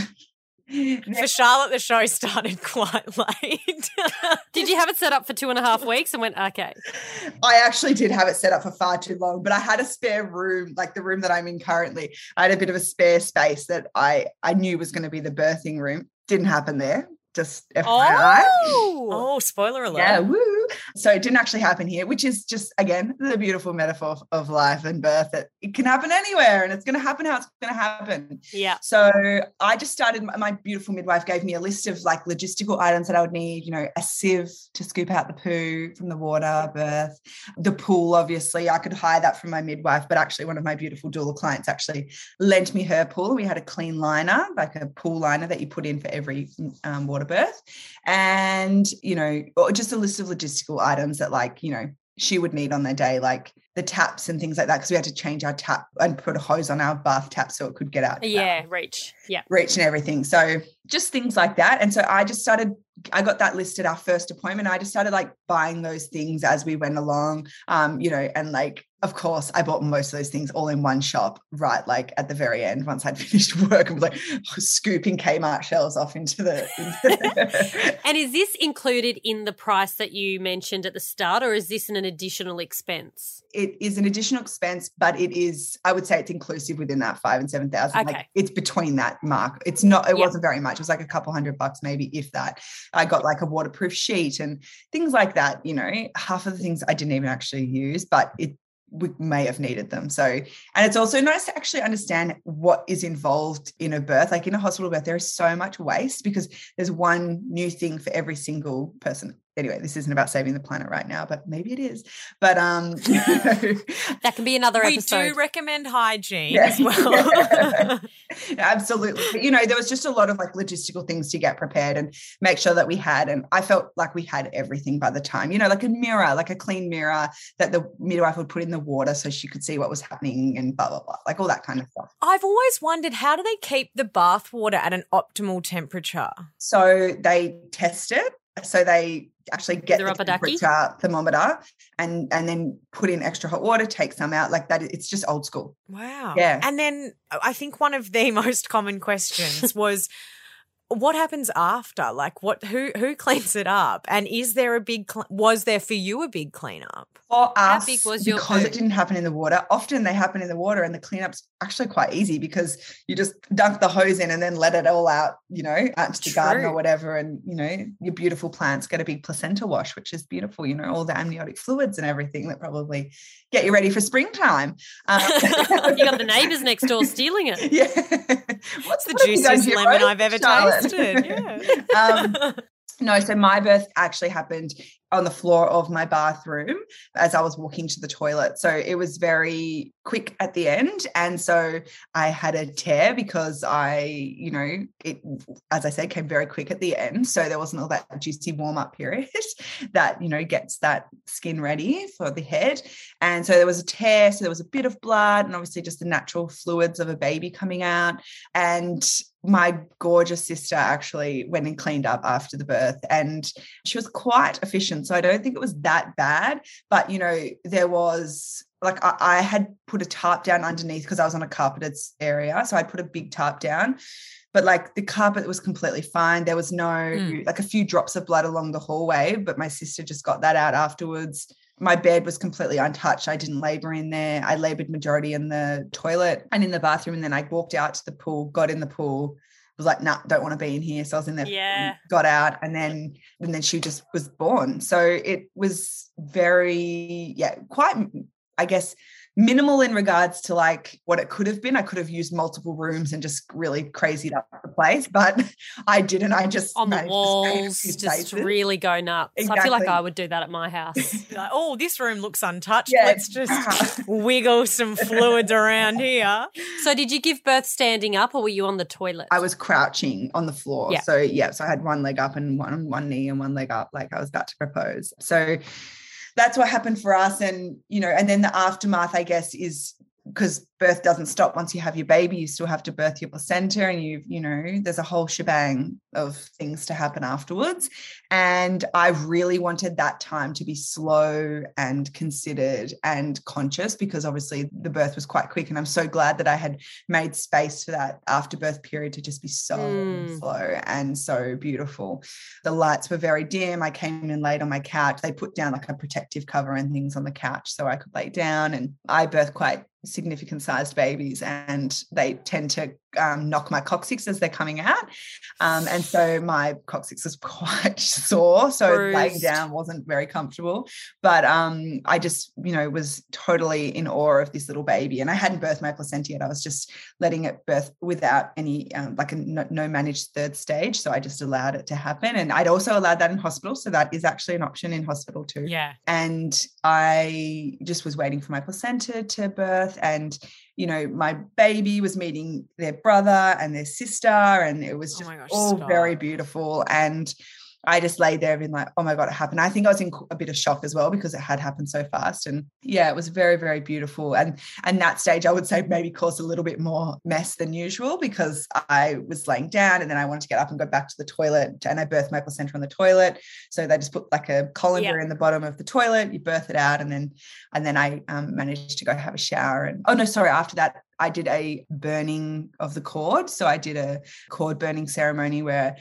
For Charlotte, the show started quite late. Did you have it set up for two and a half weeks and went, okay? I actually did have it set up for far too long, but I had a spare room, like the room that I'm in currently. I had a bit of a spare space that I I knew was going to be the birthing room. Didn't happen there. Just FYI. Oh, oh, spoiler alert. Yeah, woo. So it didn't actually happen here, which is just again the beautiful metaphor of, life and birth that it can happen anywhere and it's going to happen how it's going to happen. yeah. So I just started. My beautiful midwife gave me a list of like logistical items that I would need. You know, a sieve to scoop out the poo from the water, birth, the pool. Obviously, I could hire that from my midwife, but actually, one of my beautiful doula clients actually lent me her pool. We had a clean liner, like a pool liner that you put in for every um, water birth, and you know, or just a list of logistical items that, like, you know, she would need on their day, like the taps and things like that, because we had to change our tap and put a hose on our bath tap so it could get out. Yeah, reach. Yeah. reach and everything. So just things like that. And so I just started, I got that list at our first appointment. I just started like buying those things as we went along. Um, you know, and like of course I bought most of those things all in one shop, right? Like at the very end, once I'd finished work and was like scooping Kmart shelves off into the, into the And is this included in the price that you mentioned at the start, or is this an additional expense? it is an additional expense, but it is, I would say it's inclusive within that five and seven thousand. Okay. Like it's between that mark. It's not, it Yep. wasn't very much. It was like a couple hundred bucks, maybe if that. I got like a waterproof sheet and things like that. You know, half of the things I didn't even actually use, but it we may have needed them. So, and it's also nice to actually understand what is involved in a birth. Like in a hospital birth, there is so much waste because there's one new thing for every single person. Anyway, this isn't about saving the planet right now, but maybe it is. But um, That can be another we episode. do recommend hygiene Yeah. as well. Absolutely. But, you know, there was just a lot of like logistical things to get prepared and make sure that we had. And I felt like we had everything by the time, you know, like a mirror, like a clean mirror that the midwife would put in the water so she could see what was happening and blah, blah, blah, like all that kind of stuff. I've always wondered how do they keep the bath water at an optimal temperature? So they test it. So they actually get The the, temperature thermometer and and then put in extra hot water, take some out like that. It's just old school. Wow. Yeah. And then I think one of the most common questions was what happens after? Like what who who cleans it up? And is there a big cl- was there for you a big cleanup? For How us, big was your because poo? it didn't happen in the water. Often they happen in the water, and the cleanup's actually quite easy because you just dunk the hose in and then let it all out, you know, out to the garden or whatever. And you know, your beautiful plants get a big placenta wash, which is beautiful. You know, all the amniotic fluids and everything that probably get you ready for springtime. Um, you got the neighbours next door stealing it. Yeah, what's the what have you done juiciest lemon I've ever Charlotte? Tasted. Yeah. Um, no, so my birth actually happened on the floor of my bathroom as I was walking to the toilet. So it was very quick at the end. And so I had a tear because I, you know, it, as I said, came very quick at the end. So there wasn't all that juicy warm up period that, you know, gets that skin ready for the head. And so there was a tear. So there was a bit of blood and obviously just the natural fluids of a baby coming out. And my gorgeous sister actually went and cleaned up after the birth and she was quite efficient. So I don't think it was that bad. But, you know, there was like I, I had put a tarp down underneath because I was on a carpeted area. So I put a big tarp down. But like the carpet was completely fine. There was no Mm. like a few drops of blood along the hallway, but my sister just got that out afterwards. My bed was completely untouched. I didn't labor in there. I labored majority in the toilet and in the bathroom. And then I walked out to the pool, got in the pool, was like, nah, don't want to be in here. So I was in there, Yeah. got out, and then and then she just was born. So it was very, yeah, quite I guess minimal in regards to like what it could have been. I could have used multiple rooms and just really crazied up the place, but I didn't. I just On the managed to stay walls, just spaces. really go nuts. I feel like I would do that at my house. Like, oh, this room looks untouched. Yeah. Let's just wiggle some fluids around here. so, did you give birth standing up or were you on the toilet? I was crouching on the floor. Yeah. So yeah, so I had one leg up and one one knee and one leg up, like I was about to propose. So that's what happened for us. And, you know, and then the aftermath, I guess, is because birth doesn't stop once you have your baby you still have to birth your placenta and you you know there's a whole shebang of things to happen afterwards. And i really wanted that time to be slow and considered and conscious because obviously the birth was quite quick and i'm so glad that i had made space for that after birth period to just be so mm. slow and so beautiful. The lights were very dim. I came in late on my couch. They put down like a protective cover and things on the couch so i could lay down and i birthed quite significant sized babies and they tend to um, knock my coccyx as they're coming out. Um, and so my coccyx was quite sore. So Bruised. laying down wasn't very comfortable. But um, I just, you know, was totally in awe of this little baby. And I hadn't birthed my placenta yet. I was just letting it birth without any, um, like a no, no, managed third stage. So I just allowed it to happen. And I'd also allowed that in hospital. So that is actually an option in hospital too. Yeah. And I just was waiting for my placenta to birth. And you know, my baby was meeting their brother and their sister, and it was oh just oh gosh, all stop. very beautiful. And I just lay there being like, oh my God, it happened. I think I was in a bit of shock as well because it had happened so fast. And yeah, it was very, very beautiful. And and that stage I would say maybe caused a little bit more mess than usual because I was laying down and then I wanted to get up and go back to the toilet. And I birthed my placenta on the toilet. So they just put like a colander in the bottom of the toilet, you birth it out, and then and then I um, managed to go have a shower. And oh no, sorry, after that, I did a burning of the cord. So I did a cord burning ceremony where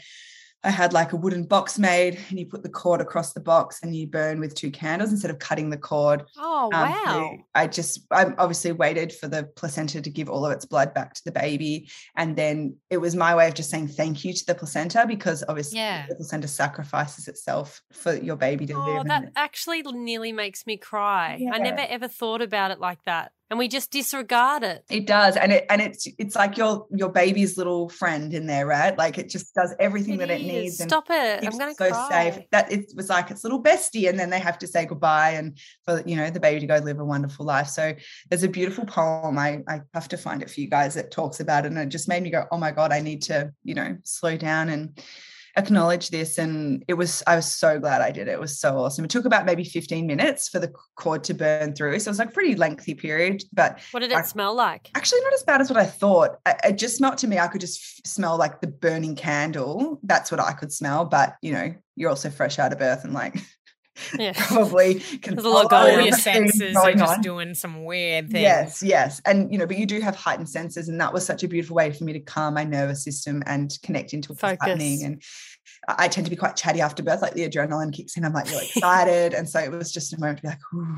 I had like a wooden box made, and you put the cord across the box and you burn with two candles instead of cutting the cord. Oh, um, wow. I just, I obviously waited for the placenta to give all of its blood back to the baby. And then it was my way of just saying thank you to the placenta because obviously yeah. the placenta sacrifices itself for your baby to oh, live. Oh, that actually nearly makes me cry. Yeah. I never ever thought about it like that and we just disregard it. It does and it and it's it's like your your baby's little friend in there right? Like it just does everything it that is. it needs stop it. I'm gonna so cry. safe that it was like its little bestie and then they have to say goodbye and for you know the baby to go live a wonderful life. So there's a beautiful poem. I i have to find it for you guys that talks about it and it just made me go oh my god i need to you know slow down and acknowledge this and it was i was so glad i did it. It was so awesome. It took about maybe 15 minutes for the cord to burn through so it was like a pretty lengthy period but what did it I, smell like? Actually not as bad as what i thought. It just smelled to me i could just smell like the burning candle. That's what i could smell but you know you're also fresh out of birth and like yeah. probably can There's a lot going on. Your senses are just on. doing some weird things. Yes, yes. And you know, but you do have heightened senses, and that was such a beautiful way for me to calm my nervous system and connect into what's Focus. happening. And I tend to be quite chatty after birth, like the adrenaline kicks in. I'm like really excited. and so it was just a moment to be like, Ooh,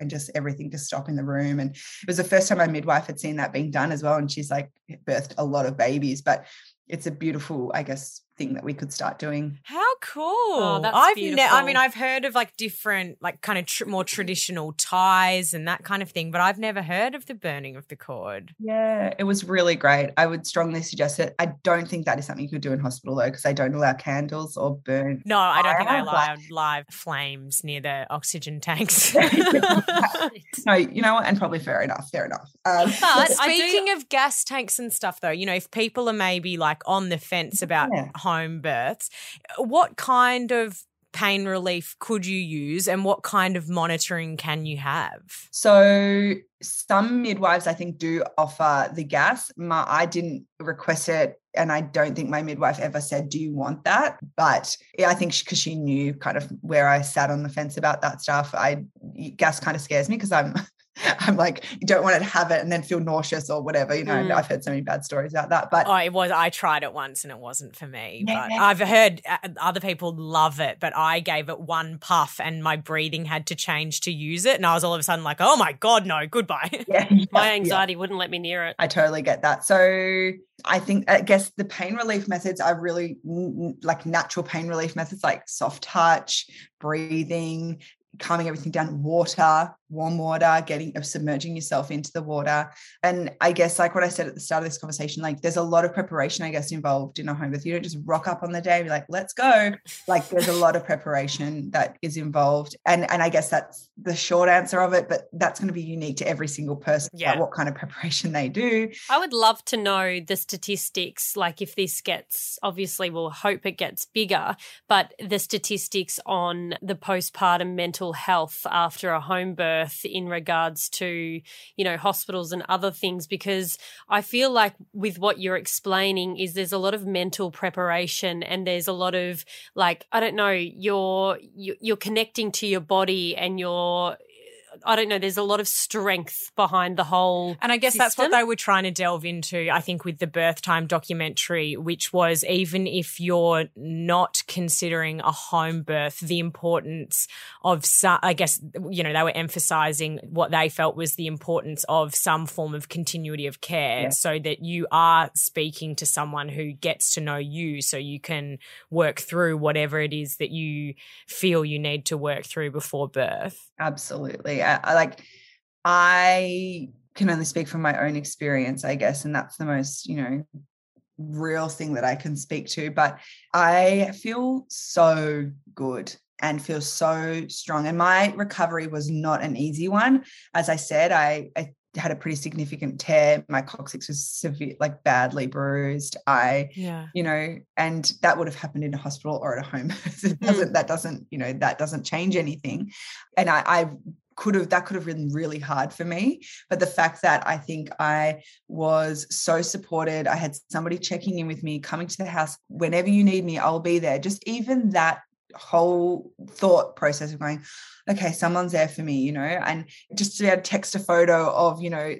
and just everything to stop in the room. And it was the first time my midwife had seen that being done as well. And she's like birthed a lot of babies, but it's a beautiful, I guess, thing that we could start doing. How cool! Oh, I've ne- I mean, I've heard of like different, like kind of tr- more traditional ties and that kind of thing, but I've never heard of the burning of the cord. Yeah, it was really great. I would strongly suggest it. I don't think that is something you could do in hospital though, because they don't allow candles or burn. No, I don't think they allow live flames near the oxygen tanks. no, you know what? And probably fair enough. Fair enough. Um, but speaking do- of gas tanks and stuff, though, you know, if people are maybe like on the fence about yeah home births. What kind of pain relief could you use and what kind of monitoring can you have? So some midwives I think do offer the gas. My, I didn't request it and I don't think my midwife ever said, "Do you want that?" But I think because she, she, knew kind of where I sat on the fence about that stuff, I gas kind of scares me because I'm I'm like, you don't want to have it and then feel nauseous or whatever. You know, mm. I've heard so many bad stories about that. But oh, it was. I tried it once and it wasn't for me. Yeah. But I've heard uh, other people love it. But I gave it one puff and my breathing had to change to use it, and I was all of a sudden like, oh my god, no, goodbye. Yeah, yeah my anxiety yeah. wouldn't let me near it. I totally get that. So I think, I guess the pain relief methods are really like natural pain relief methods, like soft touch, breathing, calming everything down, water, warm water, getting of submerging yourself into the water. And I guess like what I said at the start of this conversation, like there's a lot of preparation, I guess, involved in a home birth. You don't just rock up on the day and be like, let's go. Like there's a lot of preparation that is involved. And and I guess that's the short answer of it, but that's going to be unique to every single person yeah. what kind of preparation they do. I would love to know the statistics, like if this gets obviously we'll hope it gets bigger, but the statistics on the postpartum mental health after a home birth in regards to, you know, hospitals and other things because I feel like with what you're explaining is there's a lot of mental preparation and there's a lot of like I don't know, you're you're connecting to your body and you're I don't know, there's a lot of strength behind the whole. And I guess system. that's what they were trying to delve into, I think, with the birth time documentary, which was even if you're not considering a home birth, the importance of, some, I guess, you know, they were emphasizing what they felt was the importance of some form of continuity of care yeah. so that you are speaking to someone who gets to know you so you can work through whatever it is that you feel you need to work through before birth. Absolutely. I, I like I can only speak from my own experience, I guess, and that's the most, you know, real thing that I can speak to. But I feel so good and feel so strong. And my recovery was not an easy one. As I said, I, I had a pretty significant tear. My coccyx was severe, like badly bruised. I, yeah, you know, and that would have happened in a hospital or at a home. it doesn't, mm. that doesn't, you know, that doesn't change anything. And I, I could have that could have been really hard for me but the fact that i think i was so supported i had somebody checking in with me coming to the house whenever you need me i'll be there just even that whole thought process of going, okay, someone's there for me, you know, and just to be able to text a photo of, you know,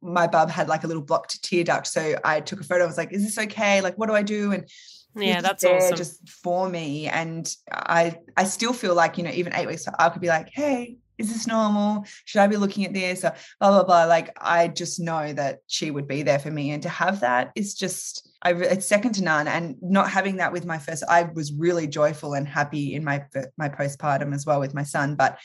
my bub had like a little blocked tear duct. So I took a photo. I was like, is this okay? Like, what do I do? And yeah, that's awesome. Just for me. And I, I still feel like, you know, even eight weeks, I could be like, hey, is this normal? Should I be looking at this? Or blah, blah, blah. Like, I just know that she would be there for me. And to have that is just, I, it's second to none. And not having that with my first, I was really joyful and happy in my, my postpartum as well with my son. But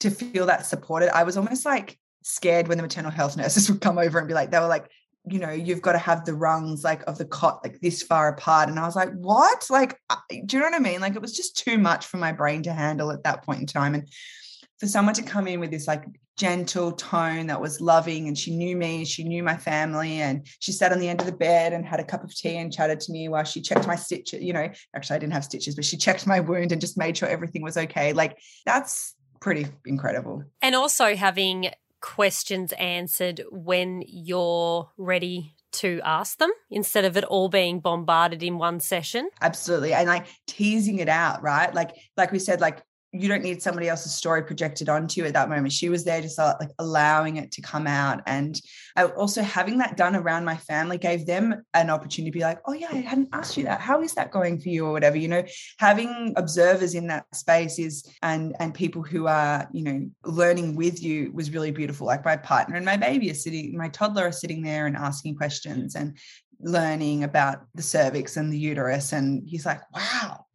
to feel that supported, I was almost like scared when the maternal health nurses would come over and be like, they were like, you know, you've got to have the rungs like of the cot like this far apart. And I was like, what? Like, do you know what I mean? Like, it was just too much for my brain to handle at that point in time. And for someone to come in with this like gentle tone that was loving and she knew me she knew my family and she sat on the end of the bed and had a cup of tea and chatted to me while she checked my stitches you know actually i didn't have stitches but she checked my wound and just made sure everything was okay. Like that's pretty incredible. And also having questions answered when you're ready to ask them instead of it all being bombarded in one session. Absolutely and like teasing it out right? Like like we said like you don't need somebody else's story projected onto you at that moment. She was there just like allowing it to come out. And I also having that done around my family gave them an opportunity to be like, oh yeah, I hadn't asked you that. How is that going for you or whatever? You know, having observers in that space is and and people who are, you know, learning with you was really beautiful. Like my partner and my baby are sitting, my toddler are sitting there and asking questions and learning about the cervix and the uterus. And he's like, wow,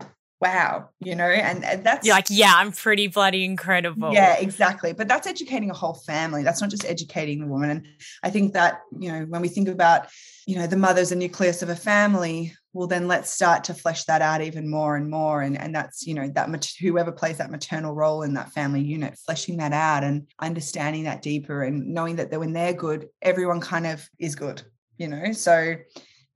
wow, you know, and, and that's You're like, yeah, I'm pretty bloody incredible. Yeah, exactly. But that's educating a whole family. That's not just educating the woman. And I think that, you know, when we think about, you know, the mother's a nucleus of a family, well, then let's start to flesh that out even more and more. And, and that's, you know, that whoever plays that maternal role in that family unit, fleshing that out and understanding that deeper and knowing that when they're good, everyone kind of is good, you know? So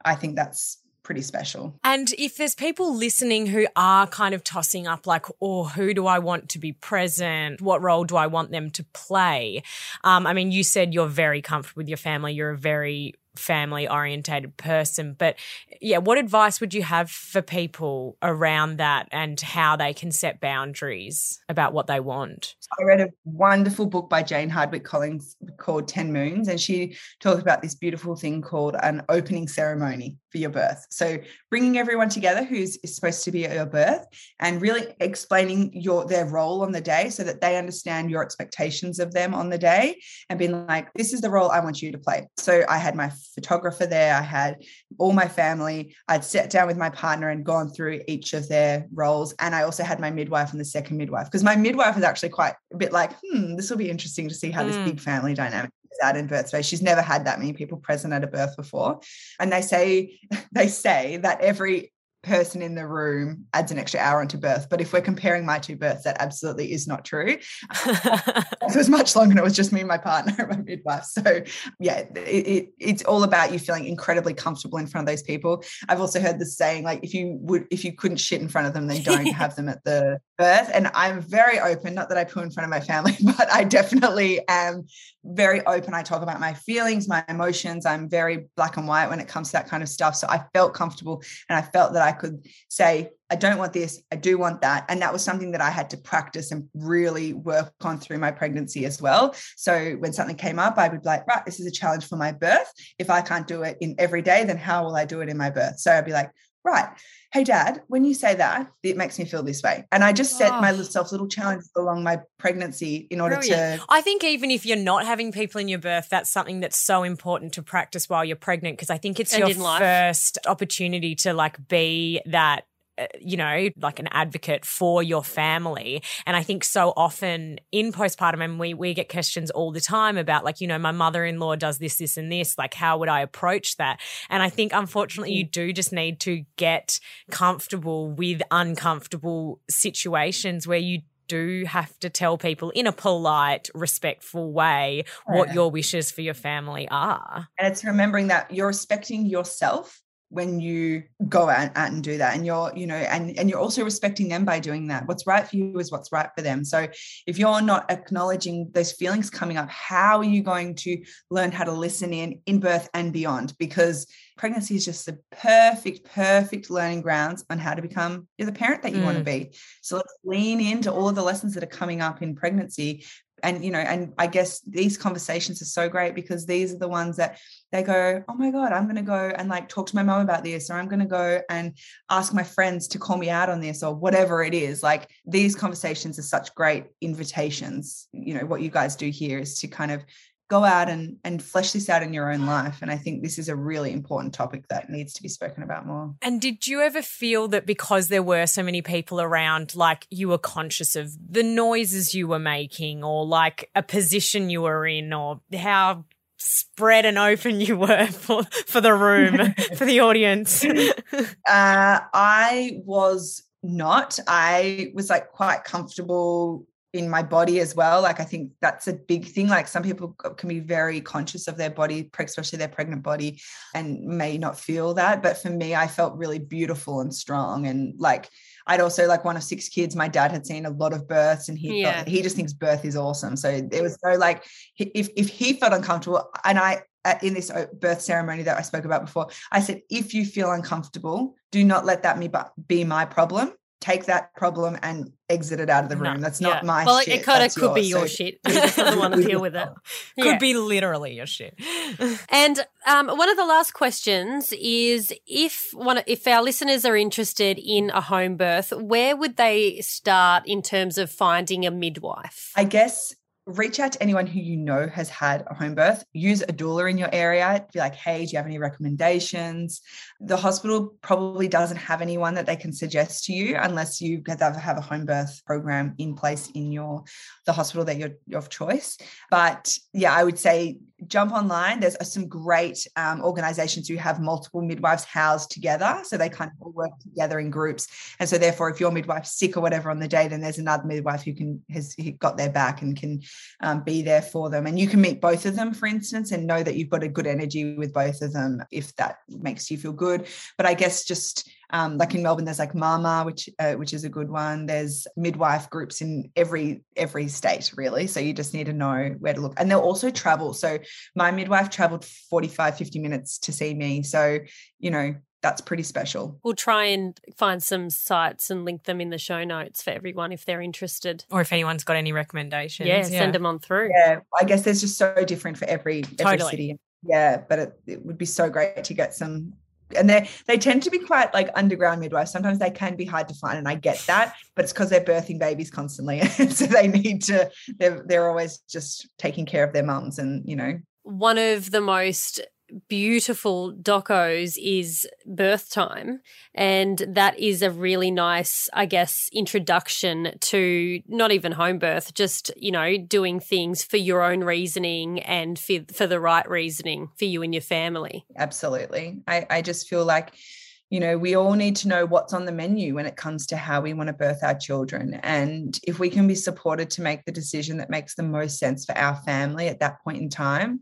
I think that's pretty special. And if there's people listening who are kind of tossing up, like, oh, who do I want to be present? What role do I want them to play? Um, I mean, you said you're very comfortable with your family. You're a very family orientated person. But yeah, what advice would you have for people around that and how they can set boundaries about what they want? I read a wonderful book by Jane Hardwicke Collins called 10 Moons, and she talked about this beautiful thing called an opening ceremony for your birth. So bringing everyone together who's supposed to be at your birth and really explaining your their role on the day so that they understand your expectations of them on the day and being like, this is the role I want you to play. So I had my photographer there. I had all my family. I'd sat down with my partner and gone through each of their roles. And I also had my midwife and the second midwife because my midwife is actually quite a bit like, hmm, this will be interesting to see how mm. this big family dynamic is out in birth space. She's never had that many people present at a birth before. And they say they say that every person in the room adds an extra hour onto birth. But if we're comparing my two births, that absolutely is not true. it was much longer and it was just me and my partner, my midwife. So yeah, it, it, it's all about you feeling incredibly comfortable in front of those people. I've also heard this saying, like if you would if you couldn't shit in front of them, then don't have them at the birth. And I'm very open, not that I poo in front of my family, but I definitely am very open. I talk about my feelings, my emotions. I'm very black and white when it comes to that kind of stuff. So I felt comfortable and I felt that I could say, I don't want this, I do want that. And that was something that I had to practice and really work on through my pregnancy as well. So when something came up, I would be like, right, this is a challenge for my birth. If I can't do it in every day, then how will I do it in my birth? So I'd be like, right, hey dad when you say that it makes me feel this way and i just set oh. myself little challenges along my pregnancy in order Brilliant. to i think even if you're not having people in your birth that's something that's so important to practice while you're pregnant because i think it's and your first opportunity to like be that Uh, you know, like an advocate for your family. And I think so often in postpartum, and we, we get questions all the time about, like, you know, my mother in law does this, this, and this. Like, how would I approach that? And I think, unfortunately, you mm. do just need to get comfortable with uncomfortable situations where you do have to tell people in a polite, respectful way what your wishes for your family are. And it's remembering that you're respecting yourself when you go out, out, and do that and you're you know and and you're also respecting them by doing that. What's right for you is what's right for them. So if you're not acknowledging those feelings coming up how are you going to learn how to listen in in birth and beyond? Because pregnancy is just the perfect perfect learning grounds on how to become the parent that you mm. want to be. So let's lean into all of the lessons that are coming up in pregnancy and you know and i guess these conversations are so great because these are the ones that they go oh my god i'm going to go and like talk to my mom about this or i'm going to go and ask my friends to call me out on this or whatever it is. Like these conversations are such great invitations. You know what you guys do here is to kind of go out and and flesh this out in your own life and i think this is a really important topic that needs to be spoken about more. And did you ever feel that because there were so many people around like you were conscious of the noises you were making or like a position you were in or how spread and open you were for for the room for the audience? Uh, i was not. I was like quite comfortable in my body as well. Like I think that's a big thing. Like some people can be very conscious of their body, especially their pregnant body, and may not feel that. But for me, I felt really beautiful and strong. And like I'd also like one of six kids. My dad had seen a lot of births, and he yeah. felt, he just thinks birth is awesome. So it was so like if if he felt uncomfortable, and I in this uh, birth ceremony that I spoke about before, I said, if you feel uncomfortable, do not let that be my problem take that problem and exit it out of the room. No, That's not yeah. my well, shit. it kind of could yours. be your so. shit. You just doesn't want to deal with it. Could yeah. be literally your shit. and um, one of the last questions is if one if our listeners are interested in a home birth, where would they start in terms of finding a midwife? I guess reach out to anyone who you know has had a home birth. Use a doula in your area. Be like, hey, do you have any recommendations? The hospital probably doesn't have anyone that they can suggest to you unless you have a home birth program in place in your the hospital that you're of choice. But yeah, I would say jump online. There's some great um, organizations who have multiple midwives housed together. So they kind of work together in groups. And so therefore, if your midwife's sick or whatever on the day, then there's another midwife who can has got their back and can um, be there for them. And you can meet both of them, for instance, and know that you've got a good energy with both of them if that makes you feel good. But I guess just um, like in Melbourne, there's like Mama, which uh, which is a good one. There's midwife groups in every every state, really. So you just need to know where to look. And they'll also travel. So my midwife traveled 45, 50 minutes to see me. So, you know, that's pretty special. We'll try and find some sites and link them in the show notes for everyone if they're interested. Or if anyone's got any recommendations. Yeah, yeah. send them on through. Yeah, I guess there's just so different for every, every city. Yeah, but it, it would be so great to get some and they they tend to be quite like underground midwives. Sometimes they can be hard to find, and I get that, but it's because they're birthing babies constantly, so they need to. They're they're always just taking care of their mums, and you know. One of the most beautiful docos is birth time. And that is a really nice, I guess, introduction to not even home birth, just, you know, doing things for your own reasoning and for, for the right reasoning for you and your family. Absolutely. I, I just feel like, you know, we all need to know what's on the menu when it comes to how we want to birth our children. And if we can be supported to make the decision that makes the most sense for our family at that point in time,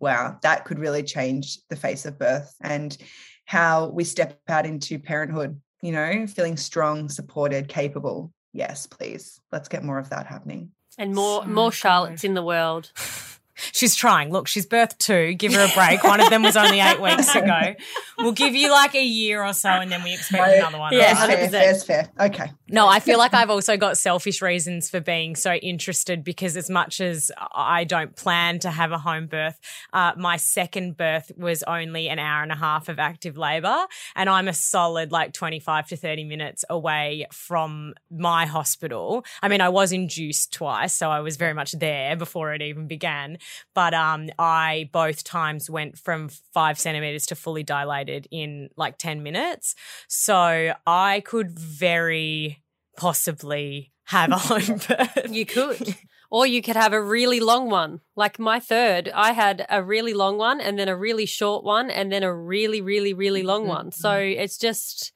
wow, that could really change the face of birth and how we step out into parenthood, you know, feeling strong, supported, capable. Yes, please. Let's get more of that happening. And more so more Charlottes good. in the world. She's trying. Look, she's birthed two. Give her a break. One of them was only eight weeks ago. We'll give you like a year or so, and then we expect another one. Yeah, fair, fair, fair. Okay. No, I feel like I've also got selfish reasons for being so interested because as much as I don't plan to have a home birth, uh, my second birth was only an hour and a half of active labour, and I'm a solid like 25 to 30 minutes away from my hospital. I mean, I was induced twice, so I was very much there before it even began. But um, I both times went from five centimeters to fully dilated in like 10 minutes. So I could very possibly have a home birth. You could. Or you could have a really long one. Like my third, I had a really long one and then a really short one and then a really, really, really long mm-hmm. one. So it's just,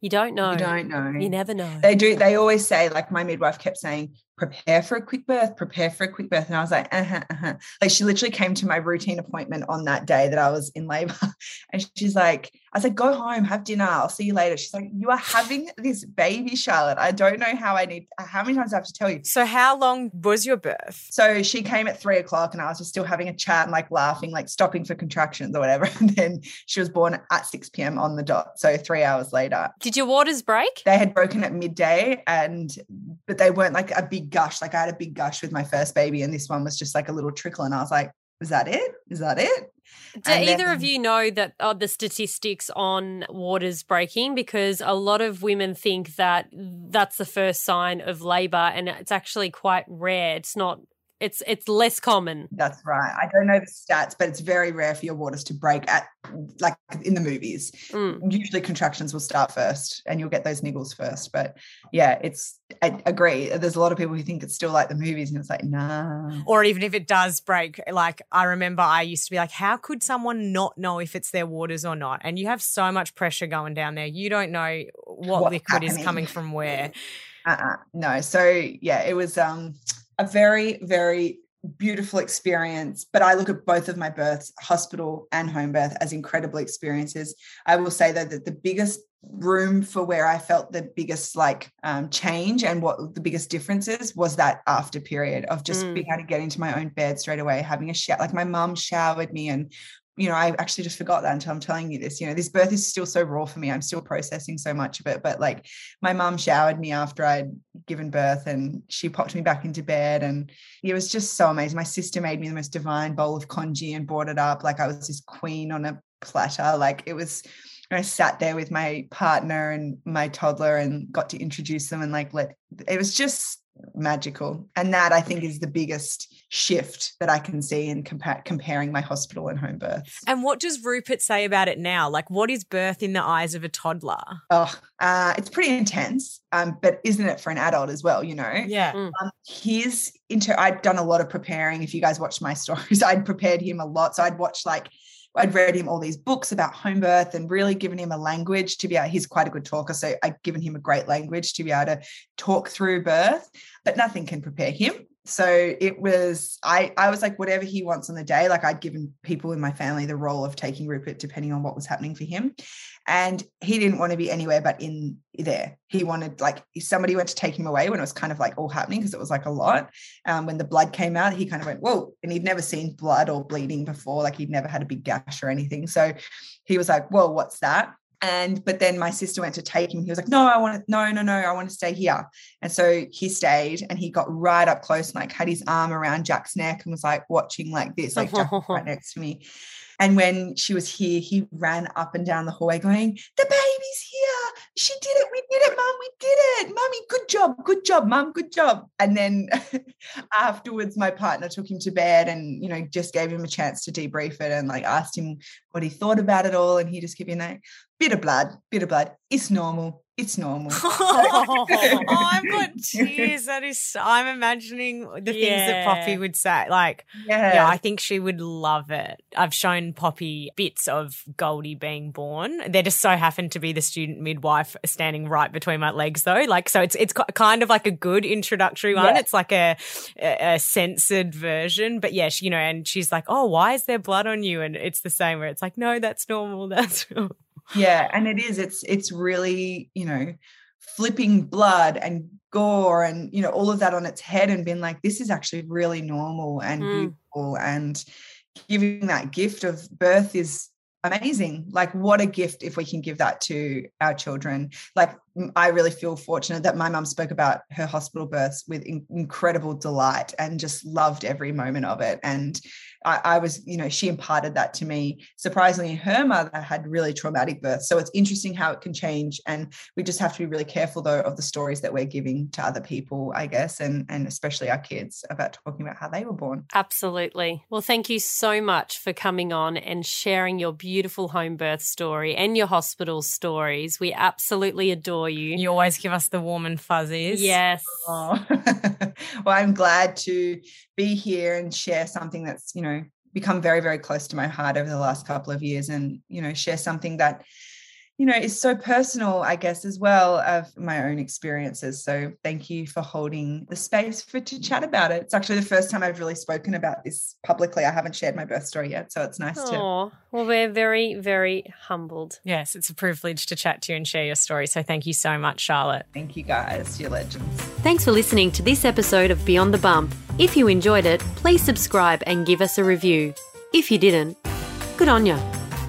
you don't know. You don't know. You never know. They do. They always say, like my midwife kept saying, prepare for a quick birth, prepare for a quick birth. And I was like, uh-huh, uh-huh. like she literally came to my routine appointment on that day that I was in labor. And she's like, I said, go home, have dinner. I'll see you later. She's like, you are having this baby, Charlotte. I don't know how I need, uh, how many times I have to tell you. So how long was your birth? So she came at three o'clock and I was just still having a chat and like laughing, like stopping for contractions or whatever. And then she was born at 6 p.m. on the dot. So three hours later. Did your waters break? They had broken at midday and, but they weren't like a big gush. Like I had a big gush with my first baby, and this one was just like a little trickle. And I was like, is that it? Is that it? Do and either then, of you know that uh, the statistics on waters breaking? Because a lot of women think that that's the first sign of labor, and it's actually quite rare. It's not it's it's less common. That's right. I don't know the stats, but it's very rare for your waters to break at like in the movies. Mm. Usually contractions will start first and you'll get those niggles first. But yeah, it's I agree. There's a lot of people who think it's still like the movies and it's like, nah. Or even if it does break, like I remember I used to be like, how could someone not know if it's their waters or not? And you have so much pressure going down there. You don't know what What's liquid happening? is coming from where. Uh-uh. No. So yeah, it was um a very, very beautiful experience. But I look at both of my births, hospital and home birth, as incredible experiences. I will say though that the biggest room for where I felt the biggest like um, change and what the biggest differences was that after period of just mm. being able to get into my own bed straight away, having a shower. Like my mum showered me and you know, I actually just forgot that until I'm telling you this. You know, this birth is still so raw for me. I'm still processing so much of it. But like my mom showered me after I'd given birth and she popped me back into bed. And it was just so amazing. My sister made me the most divine bowl of congee and brought it up. Like I was this queen on a platter. Like it was I sat there with my partner and my toddler and got to introduce them and like let it was just magical. And that I think is the biggest shift that I can see in compa- comparing my hospital and home birth. And what does Rupert say about it now? Like, what is birth in the eyes of a toddler? Oh, uh, it's pretty intense, um, but isn't it for an adult as well? You know, yeah. Mm. Um, his inter. I'd done a lot of preparing. If you guys watched my stories, I'd prepared him a lot. So I'd watched like I'd read him all these books about home birth and really given him a language to be able, he's quite a good talker. So I'd given him a great language to be able to talk through birth, but nothing can prepare him. So it was, I, I was like, whatever he wants on the day, like I'd given people in my family the role of taking Rupert depending on what was happening for him. And he didn't want to be anywhere but in there. He wanted like somebody went to take him away when it was kind of like all happening because it was like a lot. Um, when the blood came out, he kind of went, Whoa, and he'd never seen blood or bleeding before, like he'd never had a big gash or anything. So he was like, Whoa, what's that? And but then my sister went to take him. He was like, No, I want to, no, no, no, I want to stay here. And so he stayed and he got right up close and like had his arm around Jack's neck and was like watching like this, like Jack right next to me. And when she was here, he ran up and down the hallway going, The baby's here. She did it. We did it, mum. We did it. Mummy, good job, good job, mum, good job. And then afterwards, my partner took him to bed and, you know, just gave him a chance to debrief it and like asked him what he thought about it all. And he just kept being like, bit of blood, bit of blood. It's normal. It's normal. oh, I've got tears. That is, I'm imagining the things that Poppy would say. Like, yeah. yeah, I think she would love it. I've shown Poppy bits of Goldie being born. There just so happened to be the student midwife standing right between my legs, though. Like, so it's it's kind of like a good introductory one. Yeah. It's like a, a a censored version, but yeah, she, you know, and she's like, "Oh, why is there blood on you?" And it's the same where it's like, "No, that's normal. That's normal." Yeah and it is it's it's really you know flipping blood and gore and you know all of that on its head and being like this is actually really normal and Mm. beautiful and giving that gift of birth is amazing like what a gift if we can give that to our children like i really feel fortunate that my mum spoke about her hospital births with in- incredible delight and just loved every moment of it and I, I was, you know, she imparted that to me. Surprisingly, her mother had really traumatic births. So it's interesting how it can change. And we just have to be really careful, though, of the stories that we're giving to other people, I guess, and, and especially our kids about talking about how they were born. Absolutely. Well, thank you so much for coming on and sharing your beautiful home birth story and your hospital stories. We absolutely adore you. You always give us the warm and fuzzies. Yes. Oh. well, I'm glad to be here and share something that's, you know, become very, very close to my heart over the last couple of years and, you know, share something that, you know, is so personal, I guess, as well of my own experiences. So thank you for holding the space for to chat about it. It's actually the first time I've really spoken about this publicly. I haven't shared my birth story yet. So it's nice to Oh, well, we're very, very humbled. Yes, it's a privilege to chat to you and share your story. So thank you so much, Charlotte. thank you guys. You're legends. Thanks for listening to this episode of Beyond the Bump. If you enjoyed it, please subscribe and give us a review. If you didn't, good on ya.